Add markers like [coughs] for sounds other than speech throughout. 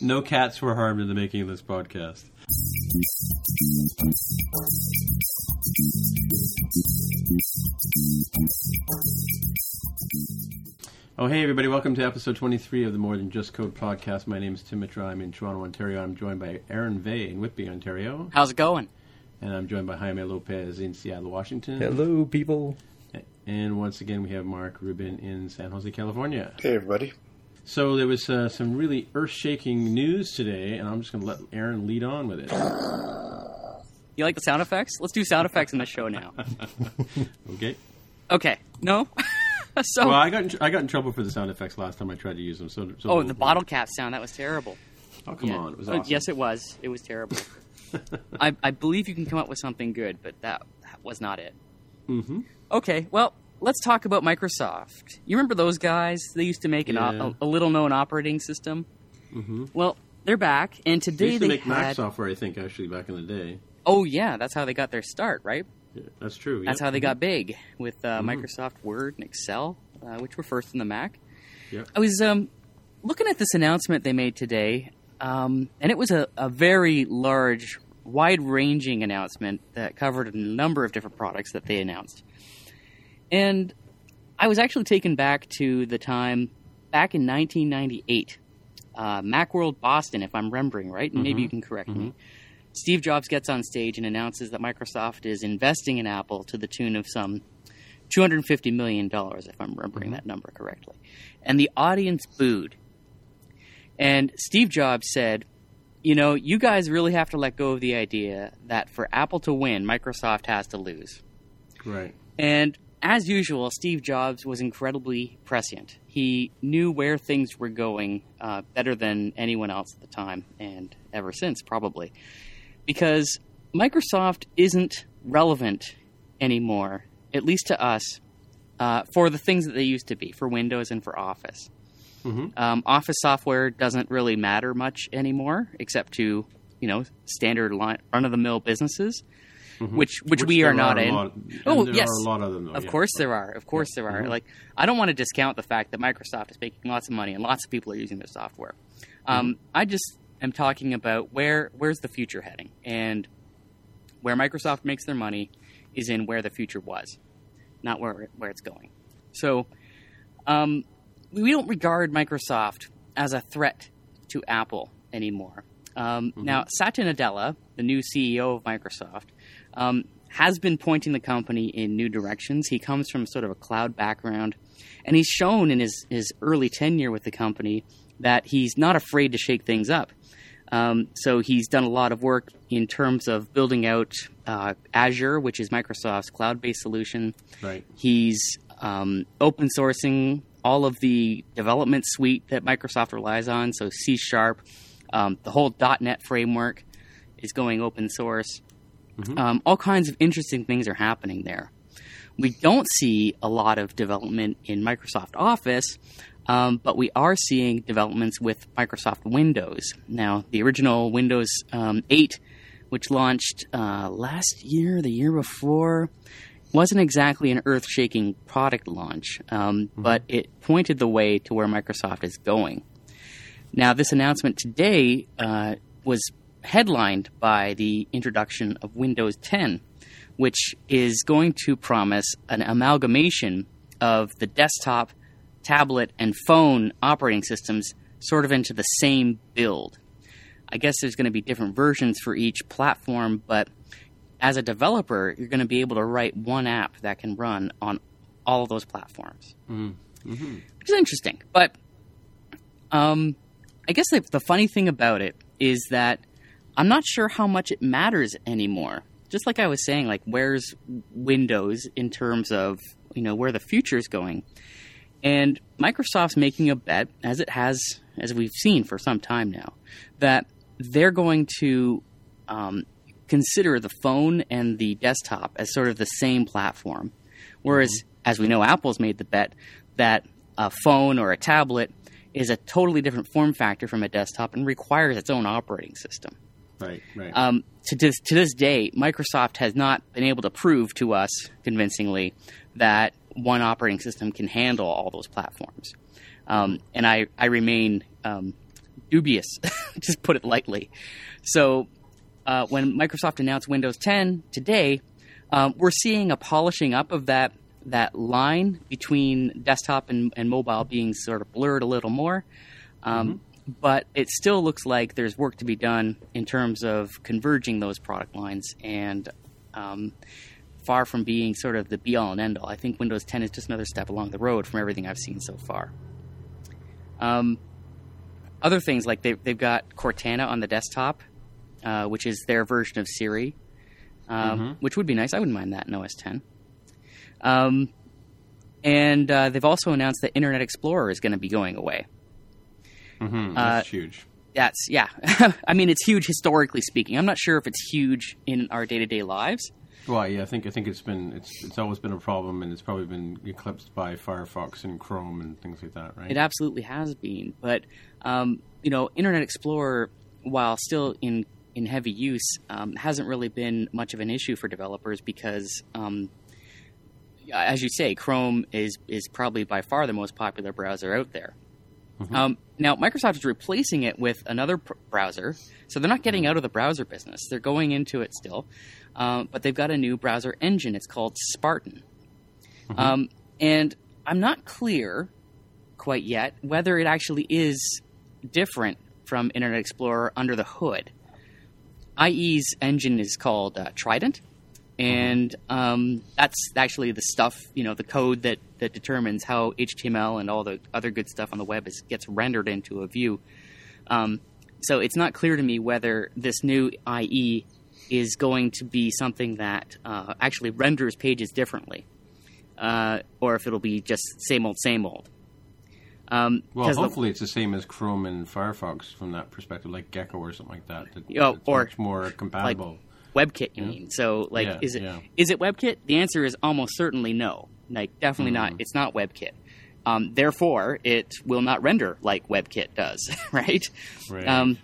no cats were harmed in the making of this podcast. Oh, hey, everybody. Welcome to episode 23 of the More Than Just Code podcast. My name is Tim Mitra. I'm in Toronto, Ontario. I'm joined by Aaron Vegh in Whitby, Ontario. How's it going? And I'm joined by Jaime Lopez in Seattle, Washington. Hello, people. And once again, we have Mark Rubin in San Jose, California. Hey, everybody. So there was uh, some really earth-shaking news today, and I'm just going to let Aaron lead on with it. You like the sound effects? Let's do sound effects in the show now. [laughs] Okay. Okay. No. [laughs] so. Well, I got in, I got in trouble for the sound effects last time I tried to use them. So, so oh, the bottle cap sound. That was terrible. Oh, come Yeah. on, it was Uh, awesome. Yes, it was. It was terrible. [laughs] I, I believe you can come up with something good, but that, that was not it. Mm-hmm. Okay. Well, let's talk about Microsoft. You remember those guys? They used to make an, Yeah. o- a, a little-known operating system. Mm-hmm. Well, they're back, and They today used to they make Mac software, I think, actually back in the day. Oh yeah, that's how they got their start, right? Yeah, that's true. That's how they got big with uh, Mhm. Microsoft Word and Excel, uh, which were first in the Mac. Yep. I was um, looking at this announcement they made today, um, and it was a, a very large, wide ranging announcement that covered a number of different products that they announced. And I was actually taken back to the time back in 1998, uh, Macworld Boston, if I'm remembering right, and maybe Mhm. you can correct me. Steve Jobs gets on stage and announces that Microsoft is investing in Apple to the tune of some $250 million, if I'm remembering that number correctly. And the audience booed. And Steve Jobs said, You know, you guys really have to let go of the idea that for Apple to win, Microsoft has to lose. Right. And as usual, Steve Jobs was incredibly prescient. He knew where things were going uh, better than anyone else at the time, and ever since, probably. Because Microsoft isn't relevant anymore, at least to us, uh, for the things that they used to be, for Windows and for Office. Mhm. Um, Office software doesn't really matter much anymore, except to you know standard run-of-the-mill businesses, which, which we are not a in. lot- Oh, yes. are of them. Of yeah. course there are. Of course there are. Mhm. Like I don't want to discount the fact that Microsoft is making lots of money and lots of people are using their software. Um, Mm-hmm. I just am talking about where where's the future heading and where Microsoft makes their money is in where the future was, not where where it's going. So, um, we don't regard Microsoft as a threat to Apple anymore. Um, Now, Satya Nadella, the new CEO of Microsoft, um, has been pointing the company in new directions. He comes from sort of a cloud background, and he's shown in his, his early tenure with the company that he's not afraid to shake things up. Um, so he's done a lot of work in terms of building out uh, Azure, which is Microsoft's cloud-based solution. Right. He's um, open sourcing all of the development suite that Microsoft relies on, so C Sharp, um, the whole .NET framework is going open source. Um, all kinds of interesting things are happening there. We don't see a lot of development in Microsoft Office, um, but we are seeing developments with Microsoft Windows. Now, the original Windows um, 8, which launched uh, last year, the year before, wasn't exactly an earth shaking product launch, um, but it pointed the way to where Microsoft is going. Now, this announcement today uh, was headlined by the introduction of Windows 10, which is going to promise an amalgamation of the desktop, tablet, and phone operating systems sort of into the same build. I guess there's going to be different versions for each platform, but as a developer, you're going to be able to write one app that can run on all of those platforms, which is interesting. But um, I guess the, the funny thing about it is that I'm not sure how much it matters anymore. Just like I was saying, like where's Windows in terms of you know where the future is going, and Microsoft's making a bet, as it has, as we've seen for some time now, that they're going to um, consider the phone and the desktop as sort of the same platform. Whereas, as we know, Apple's made the bet that a phone or a tablet is a totally different form factor from a desktop and requires its own operating system. Right. Right. Um, to, this, to this day, Microsoft has not been able to prove to us convincingly that one operating system can handle all those platforms. Um, and I, I remain um, dubious, [laughs] just put it lightly. So uh, when Microsoft announced Windows 10 today, um, we're seeing a polishing up of that that line between desktop and, and mobile being sort of blurred a little more. Um, mm-hmm. But it still looks like there's work to be done in terms of converging those product lines and um, far from being sort of the be all and end all. I think Windows 10 is just another step along the road from everything I've seen so far. Um, other things like they've, they've got Cortana on the desktop, uh, which is their version of Siri, um, mm-hmm. which would be nice. I wouldn't mind that in OS 10. Um, and uh, they've also announced that Internet Explorer is going to be going away. Mm-hmm. That's uh, huge. That's yeah. [laughs] I mean, it's huge historically speaking. I'm not sure if it's huge in our day to day lives. Well, yeah, I think I think it's been it's it's always been a problem, and it's probably been eclipsed by Firefox and Chrome and things like that, right? It absolutely has been, but um, you know, Internet Explorer, while still in in heavy use, um, hasn't really been much of an issue for developers because um, as you say, Chrome is is probably by far the most popular browser out there. Mm-hmm. Um, now, Microsoft is replacing it with another pr- browser, so they're not getting out of the browser business. They're going into it still, um, but they've got a new browser engine. It's called Spartan, mm-hmm. um, and I'm not clear quite yet whether it actually is different from Internet Explorer under the hood. IE's engine is called uh, Trident, and um, that's actually the stuff, you know, the code that, that determines how HTML and all the other good stuff on the web is, gets rendered into a view. Um, so it's not clear to me whether this new IE is going to be something that uh, actually renders pages differently, uh, or if it'll be just same old, same old. Um, well, hopefully the, it's the same as Chrome and Firefox from that perspective, like Gecko or something like that. that oh, or much more compatible. Like, WebKit, you yeah. mean? So, like, yeah, is it yeah. is it WebKit? The answer is almost certainly no. Like, definitely mm-hmm. not. It's not WebKit. Um, therefore, it will not render like WebKit does, [laughs] right? Right. Um,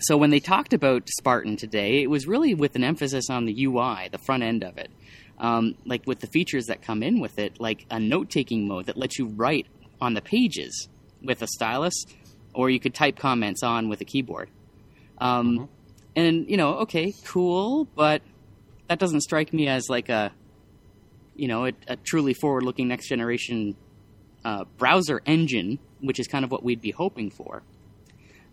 so when they talked about Spartan today, it was really with an emphasis on the UI, the front end of it. Um, like with the features that come in with it, like a note taking mode that lets you write on the pages with a stylus, or you could type comments on with a keyboard. Um, mm-hmm. And you know, okay, cool, but that doesn't strike me as like a, you know, a, a truly forward-looking next generation uh, browser engine, which is kind of what we'd be hoping for.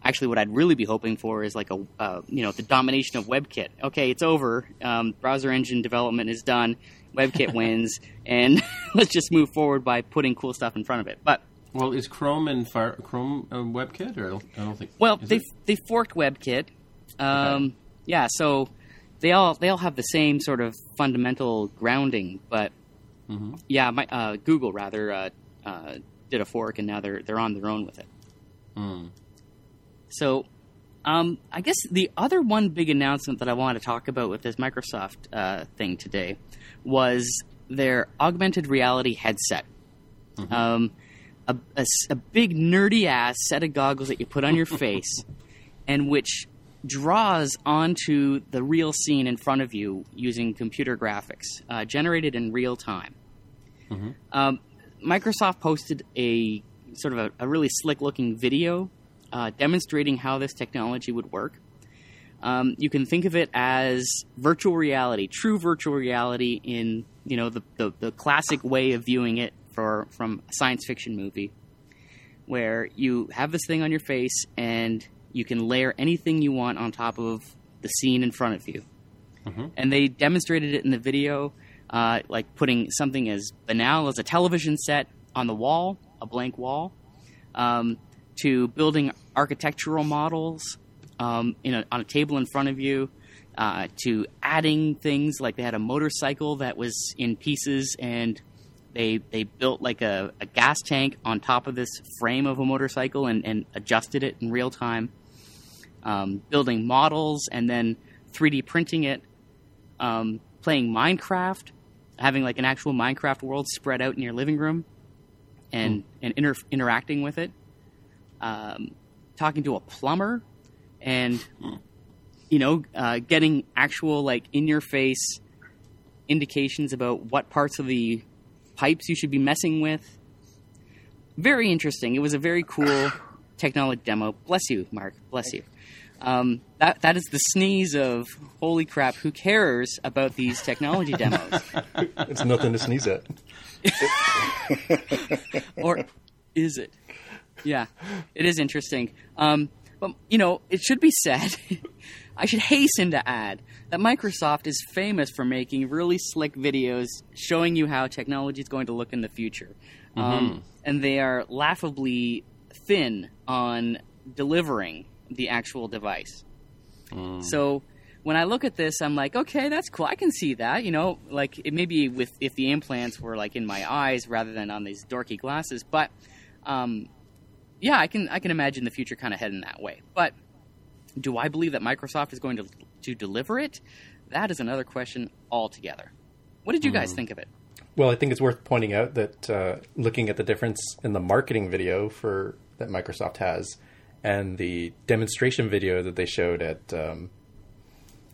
Actually, what I'd really be hoping for is like a, uh, you know, the domination of WebKit. Okay, it's over. Um, browser engine development is done. WebKit [laughs] wins, and [laughs] let's just move forward by putting cool stuff in front of it. But well, is Chrome and Fire, Chrome uh, WebKit, or I don't, I don't think. Well, they they forked WebKit, um, okay. Yeah, so they all they all have the same sort of fundamental grounding, but mm-hmm. yeah, my, uh, Google rather uh, uh, did a fork, and now they're they're on their own with it. Mm. So, um, I guess the other one big announcement that I want to talk about with this Microsoft uh, thing today was their augmented reality headset. Mm-hmm. Um, a, a, a big nerdy ass set of goggles that you put on your [laughs] face, and which draws onto the real scene in front of you using computer graphics uh, generated in real time. Mm-hmm. Um, Microsoft posted a sort of a, a really slick looking video uh, demonstrating how this technology would work. Um, you can think of it as virtual reality, true virtual reality in you know the, the, the classic way of viewing it for from a science fiction movie, where you have this thing on your face and you can layer anything you want on top of the scene in front of you. Mm-hmm. And they demonstrated it in the video, uh, like putting something as banal as a television set on the wall, a blank wall, um, to building architectural models um, a, on a table in front of you, uh, to adding things like they had a motorcycle that was in pieces and they they built like a, a gas tank on top of this frame of a motorcycle and, and adjusted it in real time um, building models and then 3D printing it, um, playing Minecraft, having like an actual Minecraft world spread out in your living room, and mm. and inter- interacting with it, um, talking to a plumber, and you know, uh, getting actual like in your face indications about what parts of the pipes you should be messing with. Very interesting. It was a very cool [coughs] technology demo. Bless you, Mark. Bless you. Um, that that is the sneeze of holy crap. Who cares about these technology demos? [laughs] It's nothing to sneeze at. [laughs] or is it? Yeah, it is interesting. Um, but you know, it should be said. [laughs] I should hasten to add that Microsoft is famous for making really slick videos showing you how technology is going to look in the future, um, and they are laughably thin on delivering the actual device. So when I look at this, I'm like, okay, that's cool. I can see that. You know, like it maybe with if the implants were like in my eyes rather than on these dorky glasses, but um, yeah, I can I can imagine the future kind of heading that way. But do I believe that Microsoft is going to to deliver it? That is another question altogether. What did you guys think of it? Well, I think it's worth pointing out that uh, looking at the difference in the marketing video for that Microsoft has and the demonstration video that they showed at um,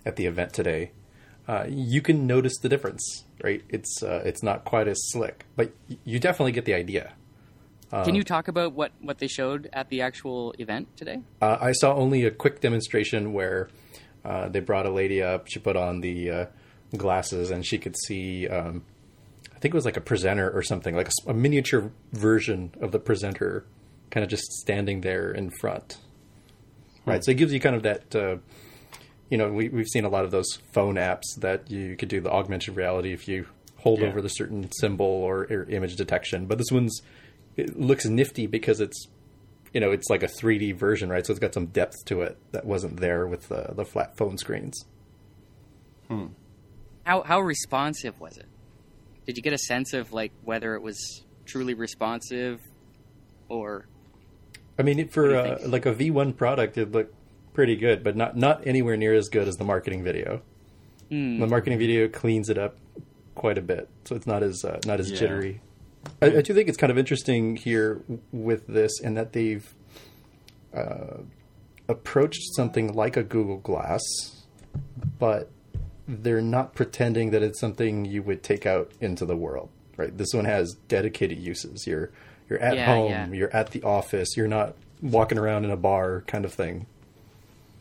at the event today, uh, you can notice the difference. Right? It's uh, it's not quite as slick, but you definitely get the idea. Can you talk about what, what they showed at the actual event today? Uh, I saw only a quick demonstration where uh, they brought a lady up. She put on the uh, glasses and she could see. Um, I think it was like a presenter or something, like a miniature version of the presenter, kind of just standing there in front. Right. So it gives you kind of that. Uh, you know, we, we've seen a lot of those phone apps that you could do the augmented reality if you hold Yeah. over the certain symbol or, or image detection. But this one's it looks nifty because it's you know it's like a 3D version, right? So it's got some depth to it that wasn't there with the, the flat phone screens. How how responsive was it? Did you get a sense of like whether it was truly responsive or I mean, for What do you uh, like a V1 product, it looked pretty good, but not not anywhere near as good as the marketing video. Hmm. The marketing video cleans it up quite a bit, so it's not as uh, not as Yeah. jittery. I, I do think it's kind of interesting here with this, in that they've uh, approached something like a Google Glass, but they're not pretending that it's something you would take out into the world. Right? This one has dedicated uses. You're you're at Yeah, home, yeah. you're at the office, you're not walking around in a bar kind of thing.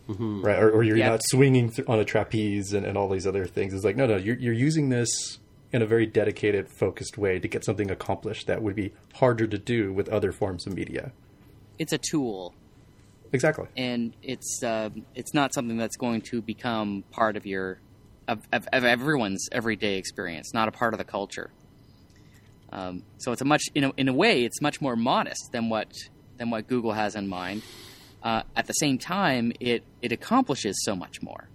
Right, or, or you're Yeah. not swinging th- on a trapeze and, and all these other things. It's like no, no, you're you're using this in a very dedicated, focused way to get something accomplished that would be harder to do with other forms of media. it's a tool Exactly. and it's uh, it's not something that's going to become part of your of, of, of everyone's everyday experience, not a part of the culture. Um, so it's a much in a, in a way it's much more modest than what than what Google has in mind. Uh, at the same time, it it accomplishes so much more.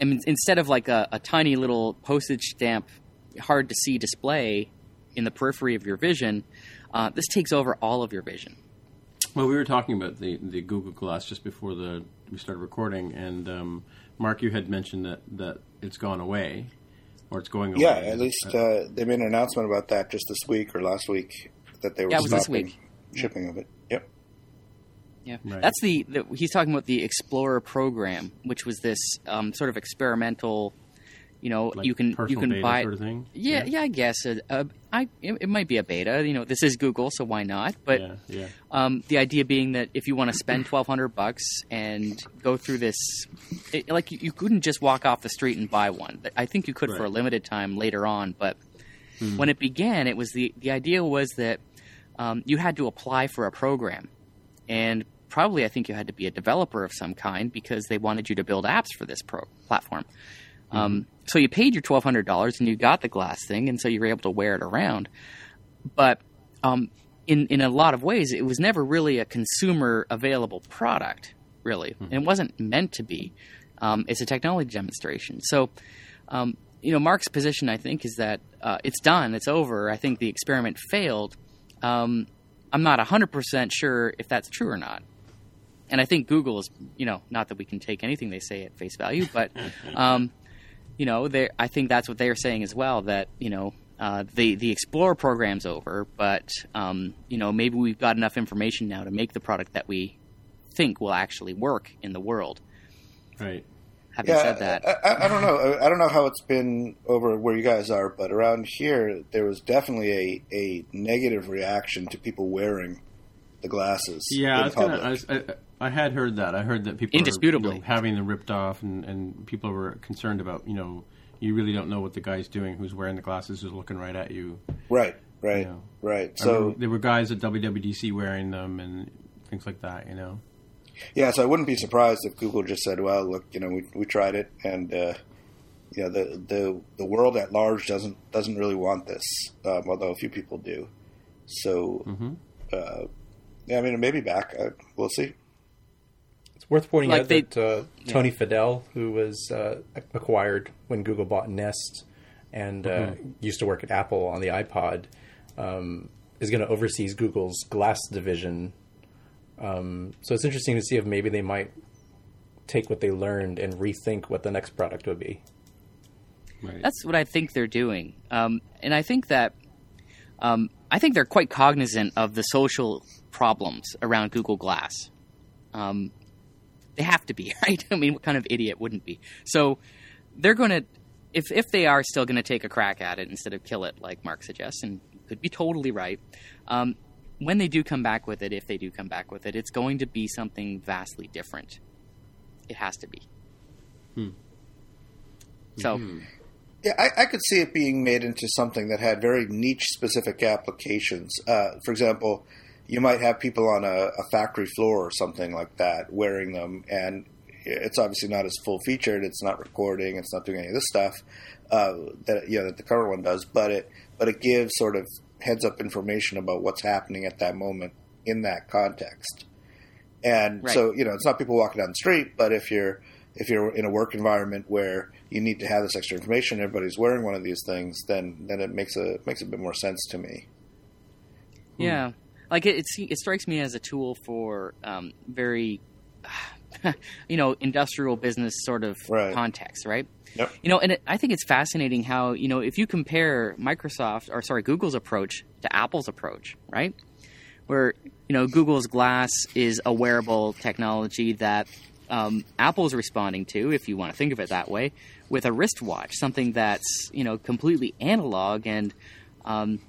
I mean, instead of like a, a tiny little postage stamp, hard to see display in the periphery of your vision, uh, this takes over all of your vision. Well, we were talking about the, the Google Glass just before the we started recording, and um, Mark, you had mentioned that, that it's gone away, or it's going away. Yeah, at least uh, they made an announcement about that just this week or last week that they were Yeah, it this stopping week. shipping of it. Yep. Yeah, Right. that's the, the he's talking about the Explorer program, which was this um, sort of experimental. You know, Like you can you can buy. sort of thing? Yeah, yeah, I guess. Uh, uh, I it, it might be a beta. You know, this is Google, so why not? But yeah, yeah. um, the idea being that if you want to spend twelve hundred bucks and go through this, it, like you, you couldn't just walk off the street and buy one. I think you could for a limited time later on, but when it began, it was the the idea was that um, you had to apply for a program, and probably I think you had to be a developer of some kind because they wanted you to build apps for this pro- platform. Um, so you paid your twelve hundred dollars and you got the glass thing, and so you were able to wear it around. But um, in in a lot of ways, it was never really a consumer available product, really, and it wasn't meant to be. Um, it's a technology demonstration. So, um, you know, Mark's position, I think, is that uh, it's done, it's over. I think the experiment failed. Um, I'm not 100% sure if that's true or not. And I think Google is, you know, not that we can take anything they say at face value, but, [laughs] um, you know, I think that's what they are saying as well. That you know, uh, the the Explorer program's over, but um, you know, maybe we've got enough information now to make the product that we think will actually work in the world. Right. Having Yeah, said that, I, I, I don't know. I, I don't know how it's been over where you guys are, but around here there was definitely a, a negative reaction to people wearing the glasses. Yeah, I, in was gonna. I, was, I, I had heard that. I heard that people Indisputably. were, you know, having them ripped off, and, and people were concerned about you know you really don't know what the guy's doing who's wearing the glasses who's looking right at you. right, right, Yeah. right. So there were guys at WWDC wearing them and things like that. You know. Yeah, so I wouldn't be surprised if Google just said, "Well, look, you know, we we tried it, and uh, you know, the the the world at large doesn't doesn't really want this, um, although a few people do." So, Mm-hmm. uh, yeah, I mean, it may be back. Uh, we'll see. It's worth pointing Like out they- that uh, Tony Fadell, who was uh, acquired when Google bought Nest and uh, Mm-hmm. used to work at Apple on the iPod, um, is going to oversee Google's Glass division. Um, so it's interesting to see if maybe they might take what they learned and rethink what the next product would be. Right. That's what I think they're doing, um, and I think that um, I think they're quite cognizant of the social problems around Google Glass. Um, they have to be, [laughs] right? I mean, what kind of idiot wouldn't be? So they're going to, if if they are still going to take a crack at it instead of kill it, like Mark suggests, and could be totally right. Um, when they do come back with it, if they do come back with it, it's going to be something vastly different. It has to be. So. Yeah, I, I could see it being made into something that had very niche specific applications. Uh, for example, you might have people on a, a factory floor or something like that wearing them, and it's obviously not as full featured. It's not recording. It's not doing any of this stuff uh, that you know that the current one does. But it but it gives sort of heads up information about what's happening at that moment in that context. And Right. so you know, it's not people walking down the street, but if you're if you're in a work environment where you need to have this extra information, everybody's wearing one of these things, then then it makes a makes a bit more sense to me. Yeah, like it, it, it strikes me as a tool for um, very, [sighs] you know, industrial business sort of Right. context, right? Yep. You know, and it, I think it's fascinating how you know if you compare Microsoft or sorry Google's approach to Apple's approach, right? Where you know Google's Glass is a wearable technology that um, Apple's responding to, if you want to think of it that way, with a wristwatch, something that's you know completely analog and um,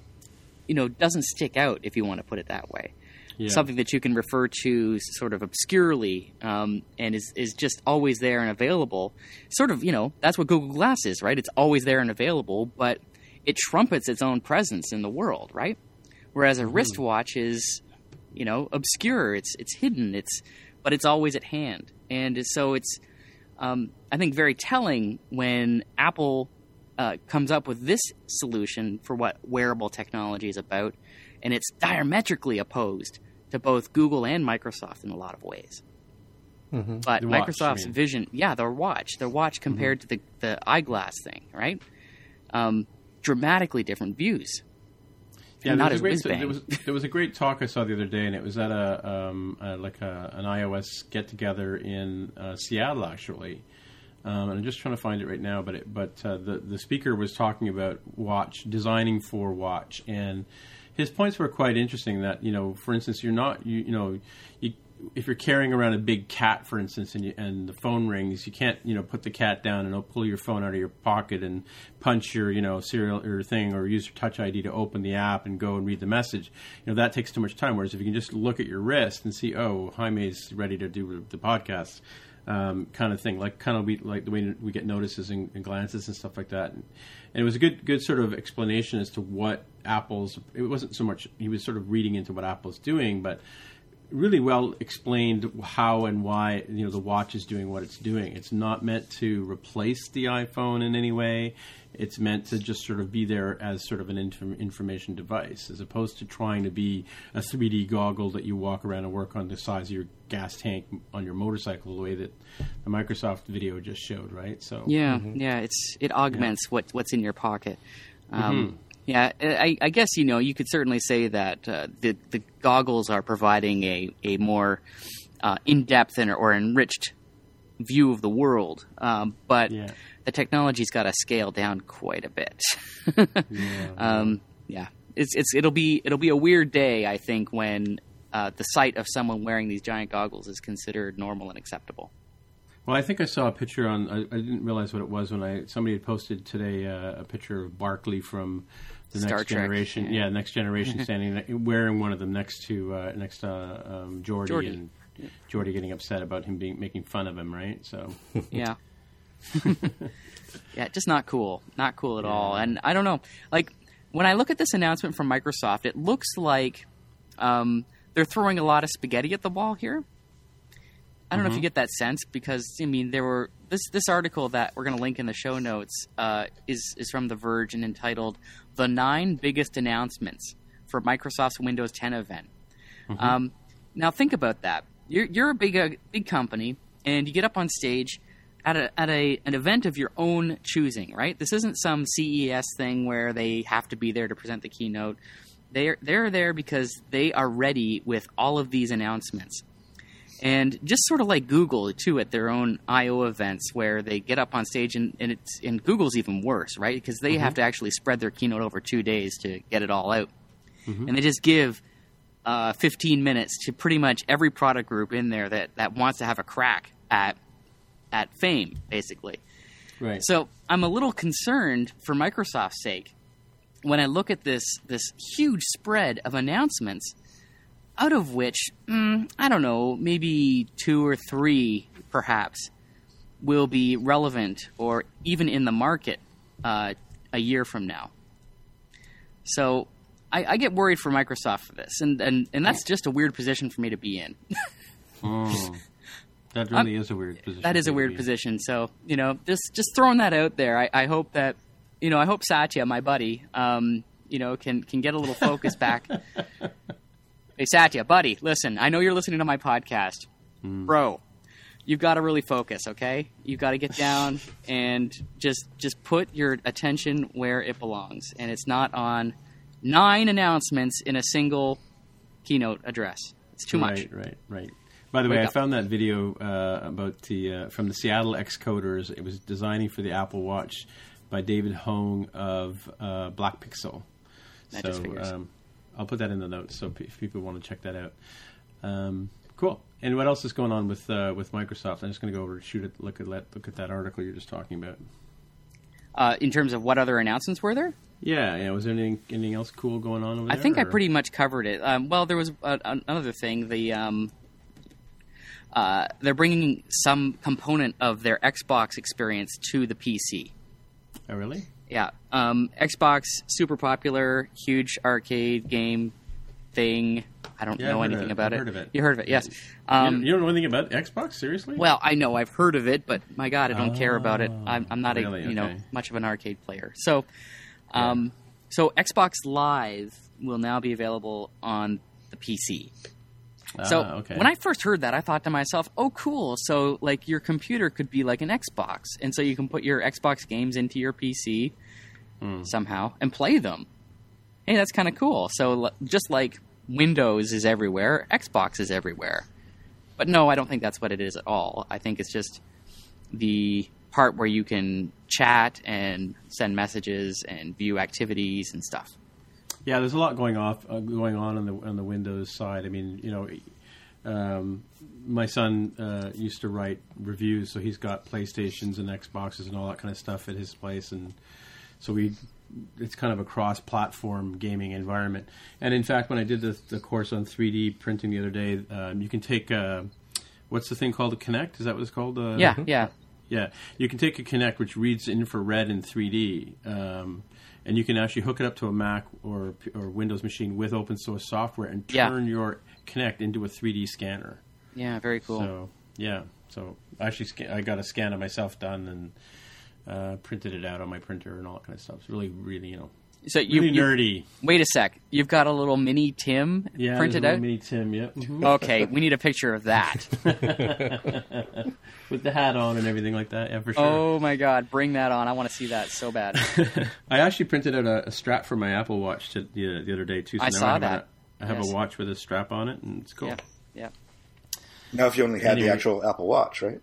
you know doesn't stick out, if you want to put it that way Yeah. something that you can refer to sort of obscurely um, and is, is just always there and available. Sort of, you know, that's what Google Glass is, right? It's always there and available, but it trumpets its own presence in the world, right? Whereas a wristwatch is, you know, obscure. It's it's hidden. It's but it's always at hand, and so it's um, I think very telling when Apple uh, comes up with this solution for what wearable technology is about, and it's diametrically opposed to both Google and Microsoft in a lot of ways. But watch, Microsoft's you mean. vision, yeah, their watch, their watch compared to the, the eyeglass thing, right? Um, dramatically different views. Yeah, not there as was, a great, there was there was a great talk I saw the other day, and it was at a um, uh, like a, an iOS get together in uh, Seattle actually. Um, and I'm just trying to find it right now, but it, but uh, the the speaker was talking about watch designing for watch, and his points were quite interesting. That you know, for instance, you're not you you know you if you're carrying around a big cat, for instance, and you, and the phone rings, you can't you know put the cat down and pull your phone out of your pocket and punch your you know serial or thing or use your Touch ID to open the app and go and read the message. You know that takes too much time. Whereas if you can just look at your wrist and see, oh, Jaime's ready to do the podcast. Um, kind of thing, like kind of we like the way we get notices and, and glances and stuff like that, and, and it was a good good sort of explanation as to what Apple's. It wasn't so much he was sort of reading into what Apple's doing, but really well explained how and why you know the watch is doing what it's doing. It's not meant to replace the iPhone in any way. It's meant to just sort of be there as sort of an inform- information device, as opposed to trying to be a 3D goggle that you walk around and work on the size of your gas tank on your motorcycle, the way that the Microsoft video just showed, right? So Yeah, yeah, it's it augments what what's in your pocket. Um, Mm-hmm. Yeah, I, I guess you know you could certainly say that uh, the the goggles are providing a a more uh, in depth and or enriched view of the world, um, but Yeah. the technology's got to scale down quite a bit. yeah. [laughs] um, yeah, it's it's it'll be it'll be a weird day I think when uh, the sight of someone wearing these giant goggles is considered normal and acceptable. Well, I think I saw a picture on. I, I didn't realize what it was when I somebody had posted today uh, a picture of Barclay from the Star next Trek, generation. yeah. Yeah, next generation standing wearing one of them next to uh, next to uh, um, Jordy, Geordi. and Geordi getting upset about him being making fun of him. Right. So [laughs] Yeah. [laughs] yeah, just not cool. Not cool at all. And I don't know. Like when I look at this announcement from Microsoft, it looks like um, they're throwing a lot of spaghetti at the wall here. I don't know if you get that sense because I mean there were this this article that we're going to link in the show notes uh, is is from The Verge and entitled "The Nine Biggest Announcements for Microsoft's Windows 10 Event." Um, now think about that. You're you're a big uh, big company, and you get up on stage at a at a an event of your own choosing. Right? This isn't some CES thing where they have to be there to present the keynote. They're they're there because they are ready with all of these announcements. And just sort of like Google too at their own I/O events, where they get up on stage and, and it's and Google's even worse, right? Because they have to actually spread their keynote over two days to get it all out, and they just give uh, 15 minutes to pretty much every product group in there that, that wants to have a crack at at fame, basically. right. So I'm a little concerned for Microsoft's sake when I look at this this huge spread of announcements, out of which mm, I don't know, maybe two or three perhaps will be relevant or even in the market uh, a year from now. So I, I get worried for Microsoft for this, and, and and that's just a weird position for me to be in. Oh, [laughs] that really is a weird position. that is a weird position. So you know, just just throwing that out there. I, I hope that you know, I hope Satya, my buddy, um, you know, can can get a little focus back. [laughs] hey Satya, buddy, listen. I know you're listening to my podcast, Hmm. bro. You've got to really focus, okay? You've got to get down [laughs] and just just put your attention where it belongs, and it's not on nine announcements in a single keynote address. It's too much. Right, right, right. By the way, I found that video uh, about the uh, from the Seattle Xcoders. It was designing for the Apple Watch by David Hoang of uh, Black Pixel. Magic so figures. um, I'll put that in the notes so p- if people want to check that out. Um, cool. And what else is going on with uh, with Microsoft? I'm just going to go over and shoot it. Look at that. Look at that article you're just talking about. Uh, in terms of what other announcements were there? Yeah, yeah. Was there anything anything else cool going on over I there? think I pretty much covered it. Um, well, there was uh, another thing. The um, uh, they're bringing some component of their Xbox experience to the PC. Oh, really? Yeah, um, Xbox super popular, huge arcade game thing. I don't Yeah, know anything it. about I've it. heard of it. You heard of it? Yes. You- Um, you don't know anything about Xbox? Seriously? well, I know I've heard of it, but my God, I don't care about it. I'm, I'm not really? a you know Okay. much of an arcade player. So, um, so Xbox Live will now be available on the PC. So Ah, okay. when I first heard that, I thought to myself, "Oh, cool! So like your computer could be like an Xbox, and so you can put your Xbox games into your PC Hmm. somehow and play them. Hey, that's kind of cool. So just like Windows is everywhere, Xbox is everywhere. But no, I don't think that's what it is at all. I think it's just the part where you can chat and send messages and view activities and stuff. Yeah, there's a lot going off uh, going on on the on the Windows side. I mean, you know, um, my son uh, used to write reviews, so he's got PlayStations and Xboxes and all that kind of stuff at his place, and so we it's kind of a cross-platform gaming environment. And in fact, when I did the, the course on 3D printing the other day, um, you can take uh, what's the thing called a Kinect? Is that what it's called? Uh, Yeah, yeah. Yeah, you can take a Kinect which reads infrared in 3D, um, and you can actually hook it up to a Mac or or Windows machine with open source software and Yeah. turn your Kinect into a 3D scanner. Yeah, very cool. So yeah, so I actually I got a scan of myself done and uh, printed it out on my printer and all that kind of stuff. It's really, really, you know, So you, really you- nerdy. wait a sec. You've got a little mini Tim Yeah, printed out. little mini Tim. Yep, mm-hmm. Okay, we need a picture of that. [laughs] with the hat on and everything like that. Yeah, for sure. oh my god, bring that on! I want to see that so bad. [laughs] I actually printed out a, a strap for my Apple Watch to, the, the other day too. So I saw have that. A, I have Yes. a watch with a strap on it, and it's cool. yeah, yeah. Now, if you only had Anyway. the actual Apple Watch, right?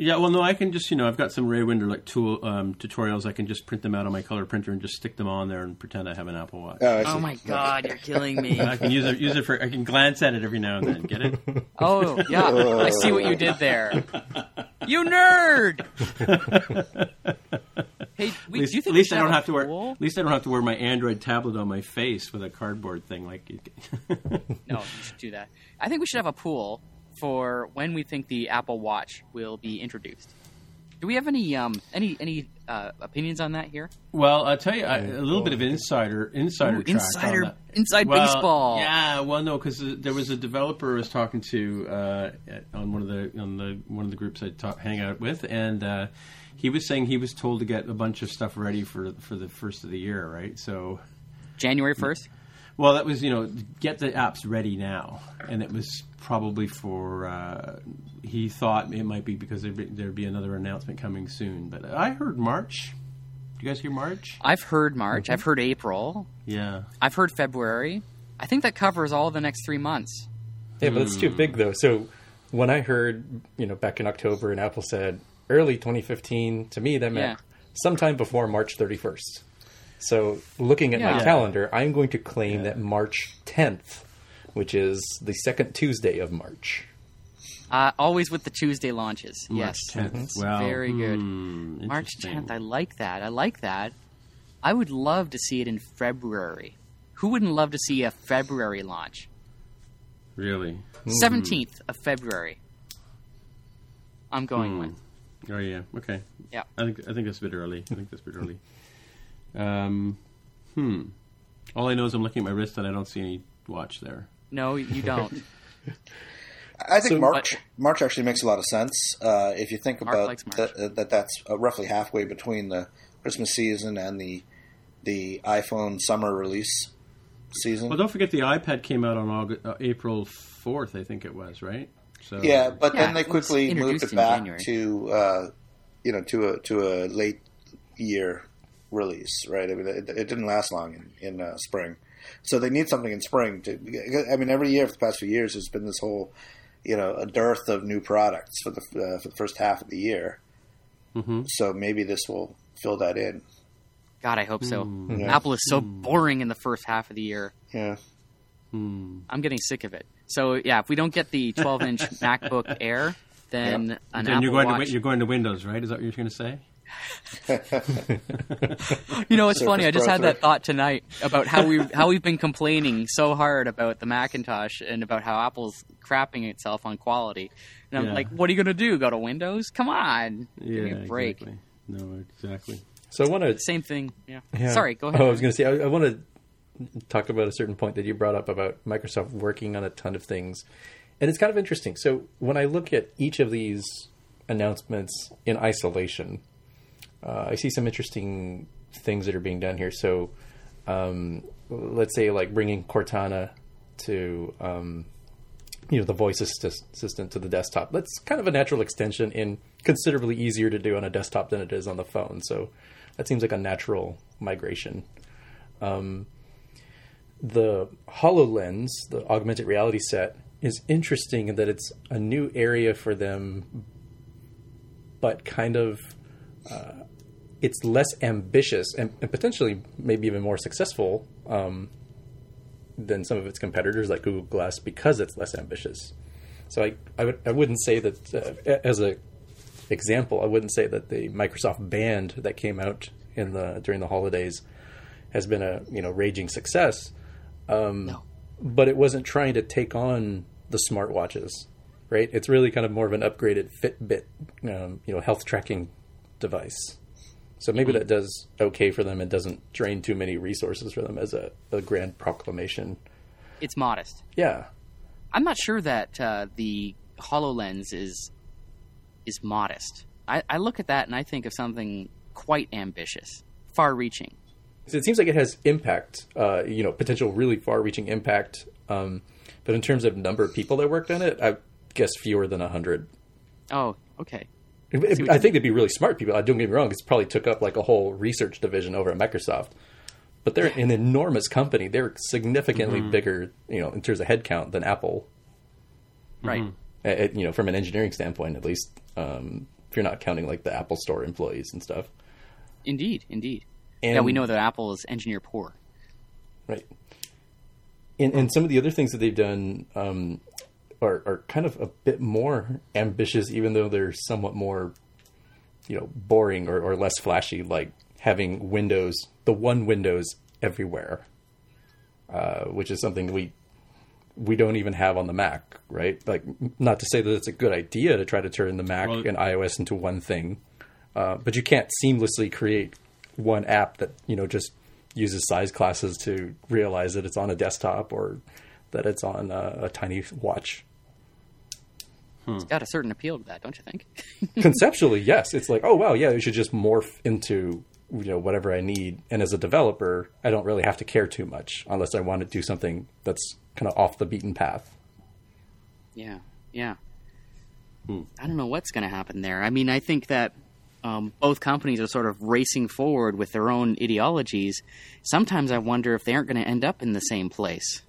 Yeah, well, no, I can just you know I've got some Ray Wenderlich tool um, tutorials. I can just print them out on my color printer and just stick them on there and pretend I have an Apple Watch. Oh, Oh my god, you're killing me. [laughs] I can use it use it for I can glance at it every now and then. Get it? [laughs] Oh yeah, I see what you did there. you nerd. [laughs] hey, we, At least, do you think at least I don't have to wear. At least I don't have to wear my Android tablet on my face with a cardboard thing. Like, No, you should do that. I think we should have a pool for when we think the Apple Watch will be introduced. Do we have any um any any uh, opinions on that here? well, I'll tell you I, a little bit of insider insider Ooh, track insider- on that. inside Well, baseball. Yeah, well, no, because there was a developer I was talking to uh, on one of the on the one of the groups I talk, hang out with, and uh, he was saying he was told to get a bunch of stuff ready for for the first of the year, right? So. January first. Well, that was you know get the apps ready now, and it was probably for uh, he thought it might be because there'd be, there'd be another announcement coming soon. But I heard March. Do you guys hear March? I've heard March. Mm-hmm. I've heard April. Yeah. I've heard February. I think that covers all the next three months. Yeah, but it's too big though. So when I heard, you know, back in October, and Apple said early 2015, to me that meant Yeah. sometime before March 31st. So looking at my Yeah. calendar, I'm going to claim that March 10th, which is the second Tuesday of March. Uh, always with the Tuesday launches. March yes, 10th. That's Wow. very good. Hmm, March 10th. I like that. I like that. I would love to see it in February. Who wouldn't love to see a February launch? Really? 17th of February. I'm going Hmm. with. Oh yeah. Okay. Yeah. I think I think that's a bit early. I think that's a bit early. Um, hmm. All I know is I'm looking at my wrist and I don't see any watch there. No, you don't. [laughs] I think So- March March actually makes a lot of sense uh, if you think Mark about that, uh, that. That's uh, roughly halfway between the Christmas season and the the iPhone summer release season. Well, don't forget the iPad came out on August, uh, April 4th, I think it was, right? So yeah, but Yeah, then they quickly moved it back January. to uh, you know to a to a late year release, right? I mean, it, it didn't last long in, in uh, spring, so they need something in spring. To I mean, every year for the past few years, there's been this whole you know a dearth of new products for the uh, for the first half of the year. Mm-hmm. So maybe this will fill that in. God, I hope so. Hmm. Yeah. Apple is so boring in the first half of the year. Yeah. Hmm. I'm getting sick of it. So yeah, if we don't get the 12 inch [laughs] MacBook Air, then Yep. an Then Apple you're going Watch. to you're going to Windows, right? Is that what you're going to say? You know, it's Surface funny. I just Pro had that thought tonight about how we how we've been complaining so hard about the Macintosh and about how Apple's crapping itself on quality. And I'm Yeah. like, what are you going to do? Go to Windows? Come on, Yeah, give me a break. exactly. No, exactly. So I want to Same thing. Yeah. Yeah. Sorry, go ahead. Oh, I was going to say, I, I want to talk about a certain point that you brought up about Microsoft working on a ton of things. And it's kind of interesting. So when I look at each of these announcements in isolation, uh, I see some interesting things that are being done here. So um, let's say like bringing Cortana to um, you know the voice assistant to the desktop. That's kind of a natural extension and considerably easier to do on a desktop than it is on the phone. So that seems like a natural migration. Um, the HoloLens, the augmented reality set, is interesting in that it's a new area for them, but kind of uh, it's less ambitious and, and potentially maybe even more successful um, than some of its competitors like Google Glass because it's less ambitious. So I I, would, I wouldn't say that uh, as a example, I wouldn't say that the Microsoft Band that came out in the during the holidays has been a you know raging success. Um, No. But it wasn't trying to take on the smartwatches, right? It's really kind of more of an upgraded Fitbit, um, you know, health tracking device. So maybe that does okay for them and doesn't drain too many resources for them as a, a grand proclamation. It's modest. Yeah, I'm not sure that uh, the Hololens is is modest. I, I look at that and I think of something quite ambitious, far-reaching. It seems like it has impact, uh, you know, potential really far-reaching impact. Um, but in terms of number of people that worked on it, I guess fewer than hundred. Oh, okay. I think they'd be really smart people. I don't get me wrong; it's probably took up like a whole research division over at Microsoft. But they're an enormous company. They're significantly bigger, you know, in terms of headcount than Apple. Right. Uh, uh, you know, from an engineering standpoint, at least, um, if you're not counting like the Apple Store employees and stuff. Indeed, indeed. And, yeah, we know that Apple is engineer poor. Right. And, and some of the other things that they've done, um, are, are kind of a bit more ambitious, even though they're somewhat more, you know, boring or, or less flashy, like having Windows, the one Windows everywhere, uh, which is something we we don't even have on the Mac, right? Like, not to say that it's a good idea to try to turn the Mac Well- and iOS into one thing, uh, but you can't seamlessly create one app that you know just uses size classes to realize that it's on a desktop or that it's on a, a tiny watch. It's got a certain appeal to that, don't you think? [laughs] Conceptually, yes, it's like, oh wow, yeah, it should just morph into you know whatever I need. And as a developer, I don't really have to care too much unless I want to do something that's kind of off the beaten path. Yeah, yeah. I don't know what's going to happen there. I mean, I think that um, both companies are sort of racing forward with their own ideologies. Sometimes I wonder if they aren't going to end up in the same place.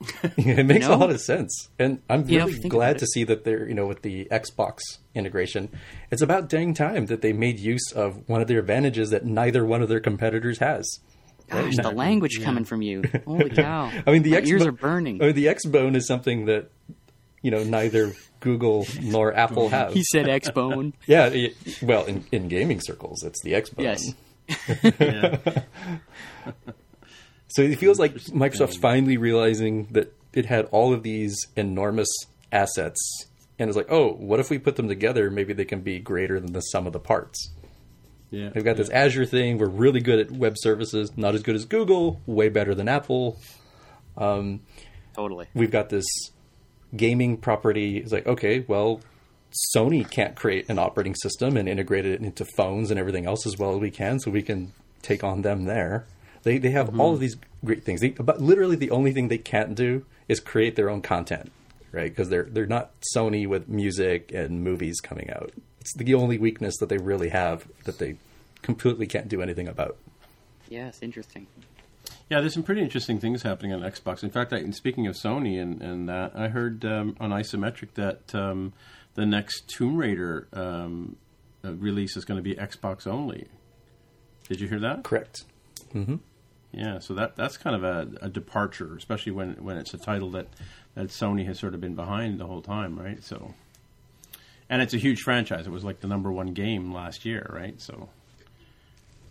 [laughs] it makes know? a lot of sense, and I'm really if you think glad to see that they're you know with the Xbox integration. It's about dang time that they made use of one of their advantages that neither one of their competitors has. Gosh, the language coming from you. [laughs] Holy cow. I mean, the My X ears are burning. I mean, the Xbone is something that you know neither Google nor [laughs] Apple have. he said X Bone. yeah, it- well, in, in gaming circles, it's the Xbone. yes. Yeah. So it feels like Microsoft's finally realizing that it had all of these enormous assets, and it's like, oh, what if we put them together? Maybe they can be greater than the sum of the parts. yeah. We've got this Azure thing. We're really good at web services, not as good as Google, way better than Apple. Um, totally. We've got this gaming property. It's like, okay, well, Sony can't create an operating system and integrate it into phones and everything else as well as we can, so we can take on them there. They they have all of these great things. They, but literally, the only thing they can't do is create their own content, right? Because they're they're not Sony with music and movies coming out. It's the only weakness that they really have that they completely can't do anything about. Yes, interesting. Yeah, there's some pretty interesting things happening on Xbox. In fact, I, and speaking of Sony and, and that, I heard um, on Isometric that um, the next Tomb Raider um, uh, release is going to be Xbox only. Did you hear that? Correct. Yeah, so that that's kind of a, a departure, especially when when it's a title that that Sony has sort of been behind the whole time, right? So, and it's a huge franchise. It was like the number one game last year, right? So,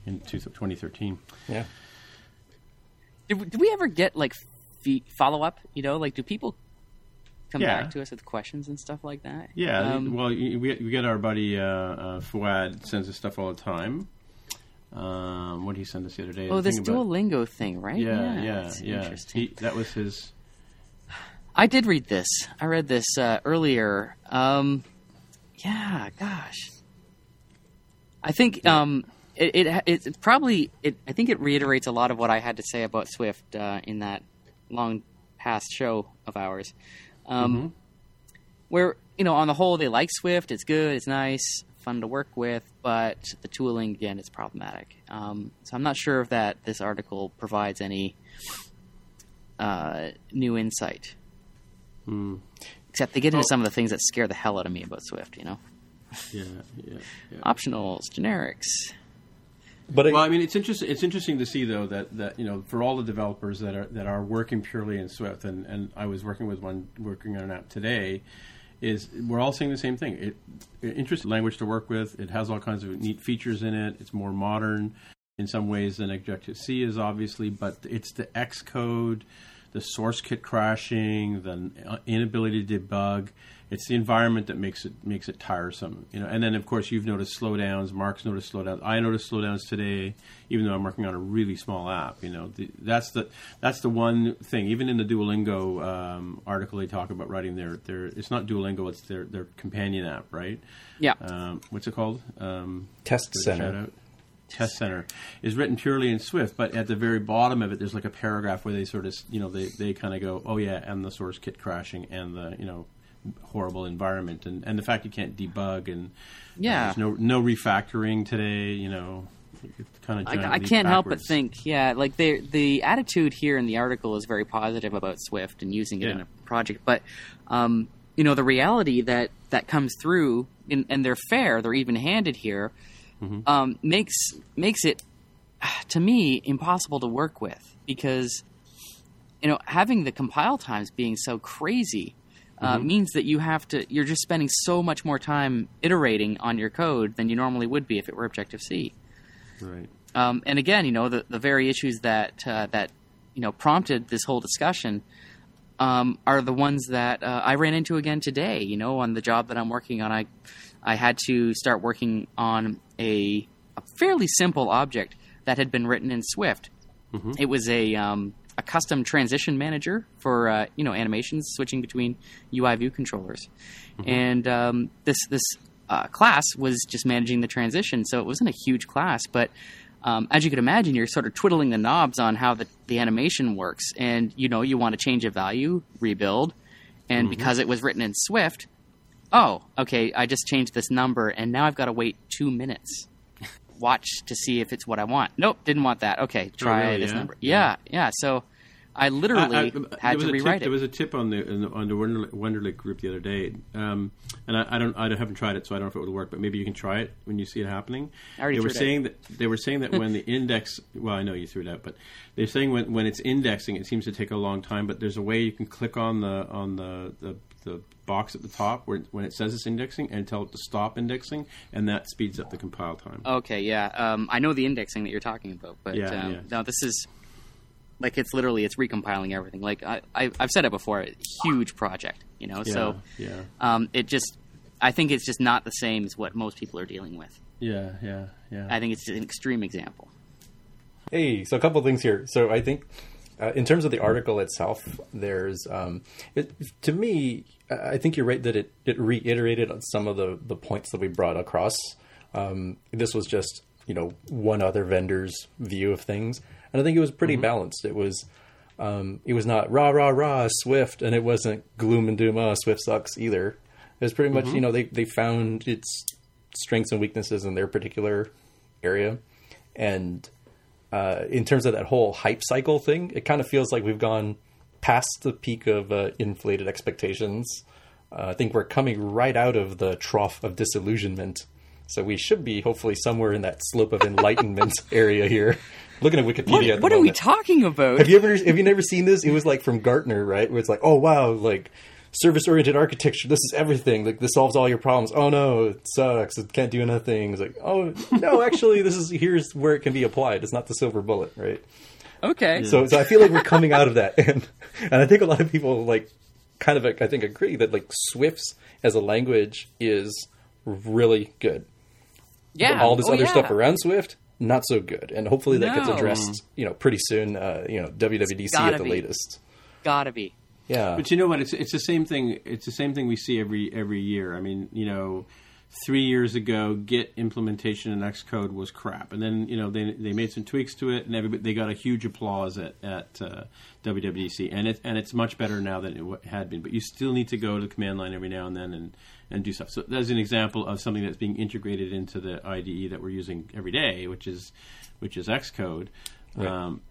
in two, 2013. Yeah. Did, did we ever get like fe- follow up? You know, like do people come Yeah. back to us with questions and stuff like that? Yeah, Um, well, we we get our buddy uh, uh, Fouad sends us stuff all the time. Um, what did he send us the other day? oh, this about- Duolingo thing, right? Yeah, yeah, yeah. Interesting. He, that was his. I did read this. I read this uh, earlier. Um, yeah, gosh. I think um, it, it it probably it. I think it reiterates a lot of what I had to say about Swift uh, in that long past show of ours, um, where you know on the whole they like Swift. It's good. It's nice, fun to work with, but the tooling again is problematic. Um, so I'm not sure if that this article provides any uh, new insight. Except they get into some of the things that scare the hell out of me about Swift. You know, Yeah, yeah, yeah. optionals, generics. But I, Well, I mean, it's interesting. It's interesting to see though that, that you know for all the developers that are that are working purely in Swift, and, and I was working with one working on an app today, is we're all saying the same thing. It, it interesting language to work with. It has all kinds of neat features in it. It's more modern in some ways than Objective C is obviously, but it's the Xcode, the source kit crashing, the inability to debug. It's the environment that makes it makes it tiresome, you know. And then, of course, you've noticed slowdowns. Mark's noticed slowdowns. I noticed slowdowns today, even though I'm working on a really small app. You know, the, that's the that's the one thing. Even in the Duolingo um, article, they talk about writing their their. It's not Duolingo. It's their their companion app, right? Yeah, Um, what's it called? Um, Test Center. Test Center is written purely in Swift, but at the very bottom of it, there's like a paragraph where they sort of, you know, they, they kind of go, oh yeah, and the source kit crashing and the, you know, horrible environment and, and the fact you can't debug and uh, Yeah. there's no no refactoring today, you know, it's kind of I, I can't help but think, yeah, like the the attitude here in the article is very positive about Swift and using it in a project, but um, you know the reality that that comes through, in, and they're fair, they're even handed here, um, makes makes it to me impossible to work with because you know having the compile times being so crazy. Uh, means that you have to you're just spending so much more time iterating on your code than you normally would be if it were Objective C. Right. Um, and again, you know, the, the very issues that uh, that you know prompted this whole discussion um, are the ones that uh, I ran into again today. You know, on the job that I'm working on, I I had to start working on a, a fairly simple object that had been written in Swift. It was a um, a custom transition manager for uh, you know animations switching between UI view controllers, and um, this this uh, class was just managing the transition, so it wasn't a huge class, but um, as you could imagine, you're sort of twiddling the knobs on how the, the animation works, and you know you want to change a value, rebuild, and because it was written in Swift, oh, okay, I just changed this number, and now I've got to wait two minutes. Watch to see if it's what I want. Nope, didn't want that. Okay, try really? this Yeah? number. Yeah, yeah. So I literally I- I- had to rewrite tip, it. There was a tip on the, the on the Wenderlich, group the other day, um, and I, I don't I haven't tried it, so I don't know if it would work. But maybe you can try it when you see it happening. I already they were threw it saying that they were saying that when the [laughs] index, well, I know you threw it out, but they're saying when when it's indexing, it seems to take a long time. But there's a way you can click on the on the the, the box at the top where when it says it's indexing and tell it to stop indexing, and that speeds up the compile time. Okay, yeah. Um, I know the indexing that you're talking about, but Yeah, um, yeah. no, this is like it's literally it's recompiling everything. Like I, I I've said it before, a huge project, you know. yeah, So yeah, um, it just, I think it's just not the same as what most people are dealing with. yeah, yeah, yeah. I think it's an extreme example. Hey, so a couple things here. So I think, uh, in terms of the article itself, there's um, it, to me, I think you're right that it, it reiterated some of the the points that we brought across. Um, this was just you know one other vendor's view of things, and I think it was pretty balanced. It was. Um, it was not rah rah rah Swift, and it wasn't gloom and doom. Oh, Swift sucks either. It was pretty much you know they they found its strengths and weaknesses in their particular area, and uh, in terms of that whole hype cycle thing, it kind of feels like we've gone past the peak of uh, inflated expectations. Uh, I think we're coming right out of the trough of disillusionment. So we should be hopefully somewhere in that slope of enlightenment [laughs] area here. Looking at Wikipedia. What, at what are we talking about? Have you ever have you never seen this? It was like from Gartner, right? Where it's like, oh wow, like service oriented architecture. This is everything. Like this solves all your problems. Oh no, it sucks. It can't do anything. It's like, oh no, [laughs] actually, this is here's where it can be applied. It's not the silver bullet, right? okay, So, so I feel like we're coming out of that, [laughs] and and I think a lot of people like kind of I think agree that like Swift's as a language is really good. yeah, But all this oh, other yeah. stuff around Swift, not so good. And hopefully that gets addressed, you know, pretty soon. Uh, you know, WWDC at the be. latest. Gotta be. Yeah, But you know what? It's it's the same thing. It's the same thing we see every every year. I mean, you know, three years ago, Git implementation in Xcode was crap, and then you know they they made some tweaks to it, and everybody they got a huge applause at at uh, WWDC, and it and it's much better now than it had been. But you still need to go to the command line every now and then and and do stuff. So that's an example of something that's being integrated into the IDE that we're using every day, which is which is Xcode. Um,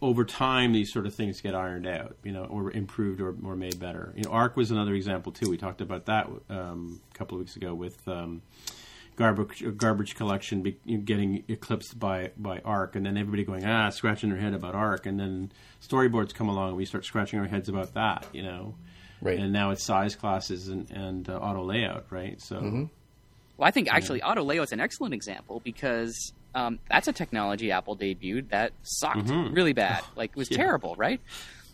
over time, these sort of things get ironed out, you know, or improved or, or made better. You know, Arc was another example too. We talked about that um, a couple of weeks ago with um, garbage garbage collection be, getting eclipsed by by Arc, and then everybody going ah scratching their head about Arc, and then storyboards come along, and we start scratching our heads about that, you know. Right. And now it's size classes and, and uh, auto layout, right? So Well, I think actually auto layout is an excellent example because um, that's a technology Apple debuted that sucked really bad. [laughs] Like it was Yeah. terrible, right?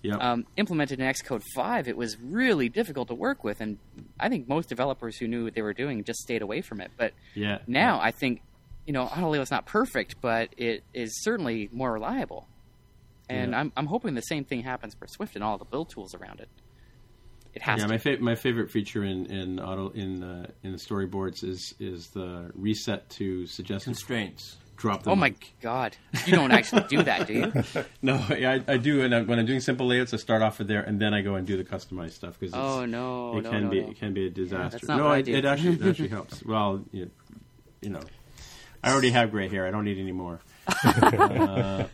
yeah, Um, implemented in Xcode 5, it was really difficult to work with, and I think most developers who knew what they were doing just stayed away from it. But yeah. now I think, you know, auto layout's not perfect, but it is certainly more reliable. And Yeah. I'm, I'm hoping the same thing happens for Swift and all the build tools around it. It has Yeah, to. my fa- my favorite feature in in auto in uh, in the storyboards is is the reset to suggested constraints. Drop them. oh my god! You don't actually do that, do you? [laughs] No, yeah, I, I do. And I, when I'm doing simple layouts, I start off with there, and then I go and do the customized stuff because Oh no! it no, can no, be no. it can be a disaster. not no, what I it, do. it actually it actually [laughs] helps. Well, you, you know, I already have gray hair. I don't need any more. [laughs]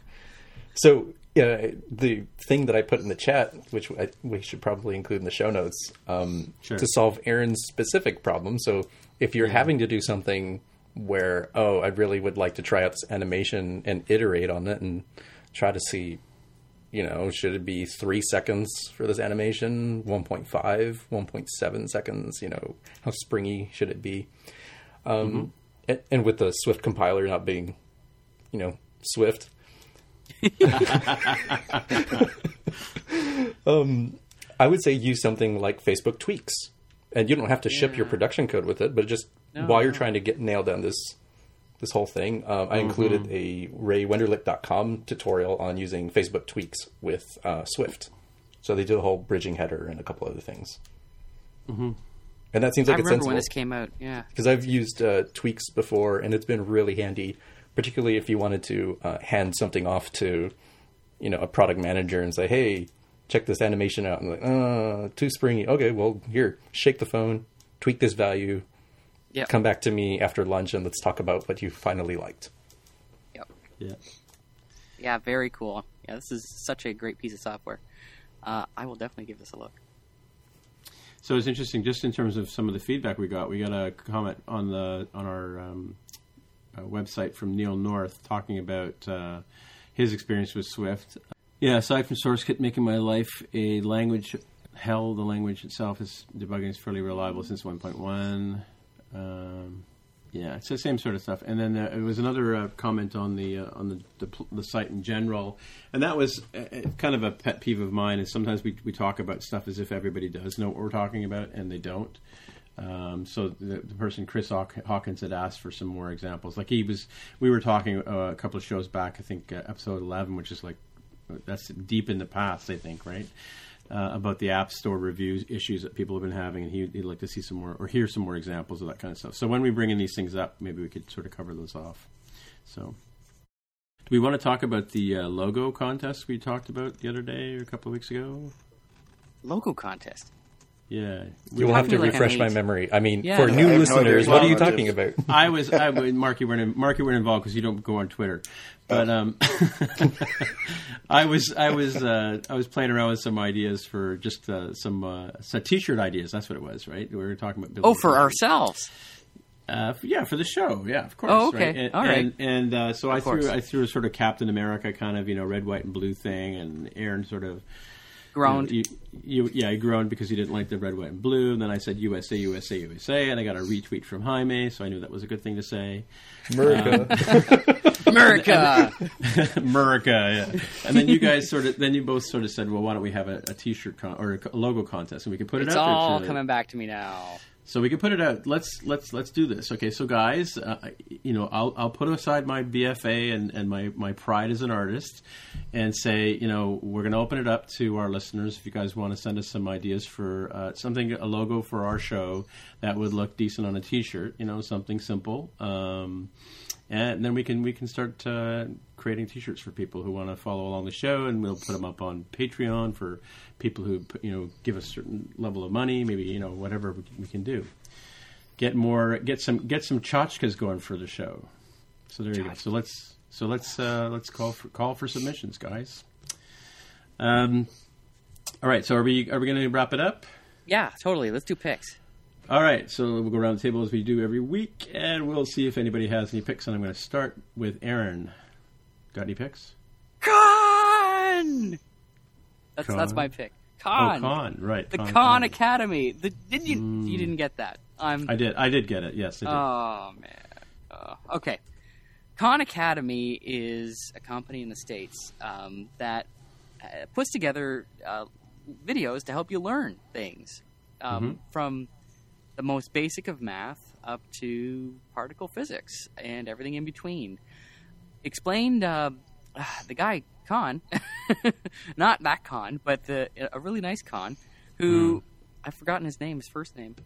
So uh, the thing that I put in the chat, which I, we should probably include in the show notes, um, Sure. to solve Aaron's specific problem. So if you're having to do something where, oh, I really would like to try out this animation and iterate on it and try to see, you know, should it be three seconds for this animation, 1.5, 1.7 seconds? You know, how springy should it be? Um, and, and with the Swift compiler not being, you know, Swift. [laughs] [laughs] um, I would say use something like Facebook Tweaks, and you don't have to ship your production code with it, but just No, while you're no. trying to get nail down this this whole thing, um, I included a RayWenderlich.com tutorial on using Facebook Tweaks with uh, Swift. So they do a whole bridging header and a couple other things. Mm-hmm. And that seems like I it's remember sensible when this came out. Yeah. because I've used uh, tweaks before, and it's been really handy, particularly if you wanted to uh, hand something off to, you know, a product manager and say, "Hey, check this animation out." And like, uh, too springy. Okay, well, here, shake the phone, tweak this value, Yep. come back to me after lunch, and let's talk about what you finally liked. Yep. Yeah. Yeah, very cool. Yeah, this is such a great piece of software. Uh, I will definitely give this a look. So it's interesting, just in terms of some of the feedback we got. We got a comment on the on our um, uh, website from Neil North talking about uh, his experience with Swift. Yeah, aside from SourceKit making my life a language hell, the language itself is debugging is fairly reliable since 1.1. Um, yeah, it's the same sort of stuff. And then it was another uh, comment on the uh, on the, the the site in general, and that was uh, uh, kind of a pet peeve of mine. Is sometimes we we talk about stuff as if everybody does know what we're talking about, and they don't. Um, so the, the person Chris Haw- Hawkins had asked for some more examples. Like he was, we were talking uh, a couple of shows back. I think uh, episode eleven, which is like that's deep in the past. I think right. Uh, about the App Store reviews issues that people have been having, and he, he'd like to see some more or hear some more examples of that kind of stuff. So when we bring in these things up, maybe we could sort of cover those off. So, do we want to talk about the uh, logo contest we talked about the other day or a couple of weeks ago? Logo contest. Yeah, You will have to feel like refresh my memory. I mean, Yeah, for no, new I have no listeners, what are you talking about? [laughs] I was, I was, Mark, you weren't, Mark, you weren't involved because you don't go on Twitter. But um, [laughs] I was, I was, uh, I was playing around with some ideas for just uh, some, uh, some t-shirt ideas. That's what it was, right? We were talking about. Oh, for t-shirts. ourselves. Uh, yeah, for the show. Yeah, of course. Oh, okay. Right? And, All right. And, and uh, so I course. threw, I threw a sort of Captain America kind of, you know, red, white, and blue thing, and Aaron sort of Ground. you, you, yeah, he groaned because he didn't like the red, white, and blue. And then I said USA, USA, USA, and I got a retweet from Jaime, so I knew that was a good thing to say. America. Um, [laughs] America. [laughs] America, yeah. And then you guys sort of, then you both sort of said, well, why don't we have a, a T-shirt con- or a logo contest, and we can put it it's out there. all to- coming back to me now. So we can put it out. Let's let's let's do this. Okay, so guys, uh, you know, I'll I'll put aside my BFA and, and my my pride as an artist, and say, you know, we're going to open it up to our listeners. If you guys want to send us some ideas for uh, something, a logo for our show that would look decent on a T-shirt, you know, something simple. Um, and then we can we can start uh, creating T-shirts for people who want to follow along the show, and we'll put them up on Patreon for people who you know give a certain level of money, maybe you know whatever we, can do. Get more, get some, get some tchotchkes going for the show. So there you go. So let's so let's uh, let's call for call for submissions, guys. Um, all right. So are we are we going to wrap it up? Yeah, totally. Let's do picks. All right, so we'll go around the table as we do every week, and we'll see if anybody has any picks. And I'm going to start with Aaron. Got any picks? Con. That's that's my pick. Con. Oh, Con. Con, right? The Con, Con. Academy. The, did you you didn't get that? I'm I did. I did get it. Yes, I did. Oh man. Uh, okay. Khan Academy is a company in the states um, that uh, puts together uh, videos to help you learn things um, from the most basic of math up to particle physics and everything in between. Explained uh, [sighs] the guy Khan, [laughs] not that Khan, but the, a really nice Khan who I've forgotten his name, his first name.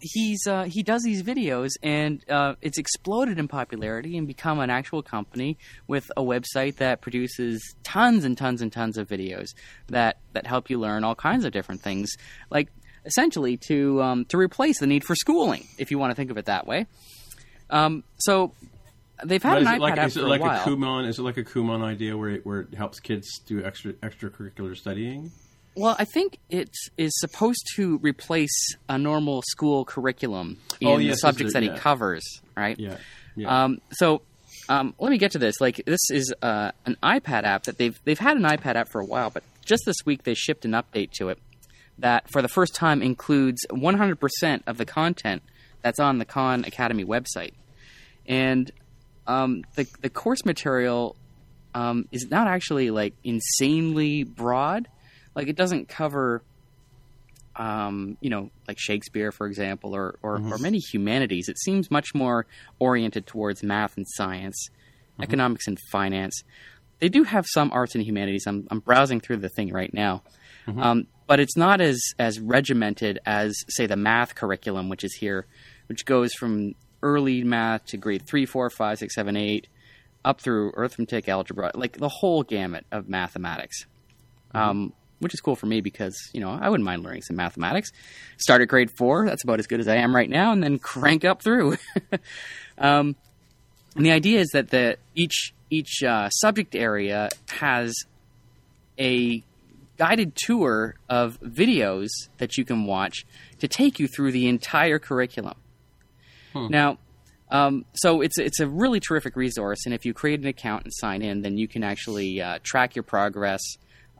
He's uh, he does these videos and uh, it's exploded in popularity and become an actual company with a website that produces tons and tons and tons of videos that that help you learn all kinds of different things. Like essentially to um, to replace the need for schooling if you want to think of it that way um, so they've had an iPad like, app is it for like a a. Kumon? Is it like a Kumon idea where it, where it helps kids do extra extracurricular studying? Well, I think it is supposed to replace a normal school curriculum in Oh, the subjects that he covers, right? Yeah, yeah. Um, so um, let me get to this. Like this is uh, an iPad app that they've they've had an iPad app for a while, but just this week they shipped an update to it that for the first time includes 100% of the content that's on the Khan Academy website, and um, the the course material um, is not actually like insanely broad. Like it doesn't cover, um, you know, like Shakespeare, for example, or or, or many humanities. It seems much more oriented towards math and science, economics and finance. They do have some arts and humanities. I'm I'm browsing through the thing right now, um, but it's not as as regimented as say the math curriculum, which is here, which goes from early math to grade three, four, five, six, seven, eight, up through arithmetic, algebra, like the whole gamut of mathematics. Um, which is cool for me because you know I wouldn't mind learning some mathematics. Start at grade four, that's about as good as I am right now, and then crank up through. [laughs] um, and the idea is that the each each uh, subject area has a guided tour of videos that you can watch to take you through the entire curriculum. Now, um, so it's it's a really terrific resource, and if you create an account and sign in, then you can actually uh, track your progress,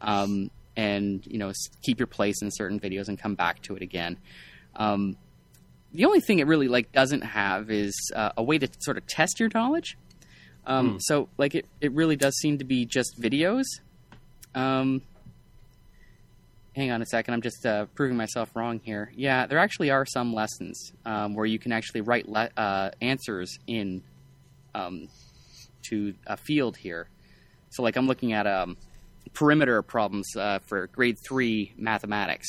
um, and you know keep your place in certain videos and come back to it again. Um, the only thing it really like doesn't have is uh, a way to sort of test your knowledge. Um, So like it, it really does seem to be just videos. Hang on a second, I'm just uh, proving myself wrong here. Yeah, there actually are some lessons um, where you can actually write le- uh, answers in um, to a field here. So like I'm looking at um, perimeter problems uh, for grade three mathematics,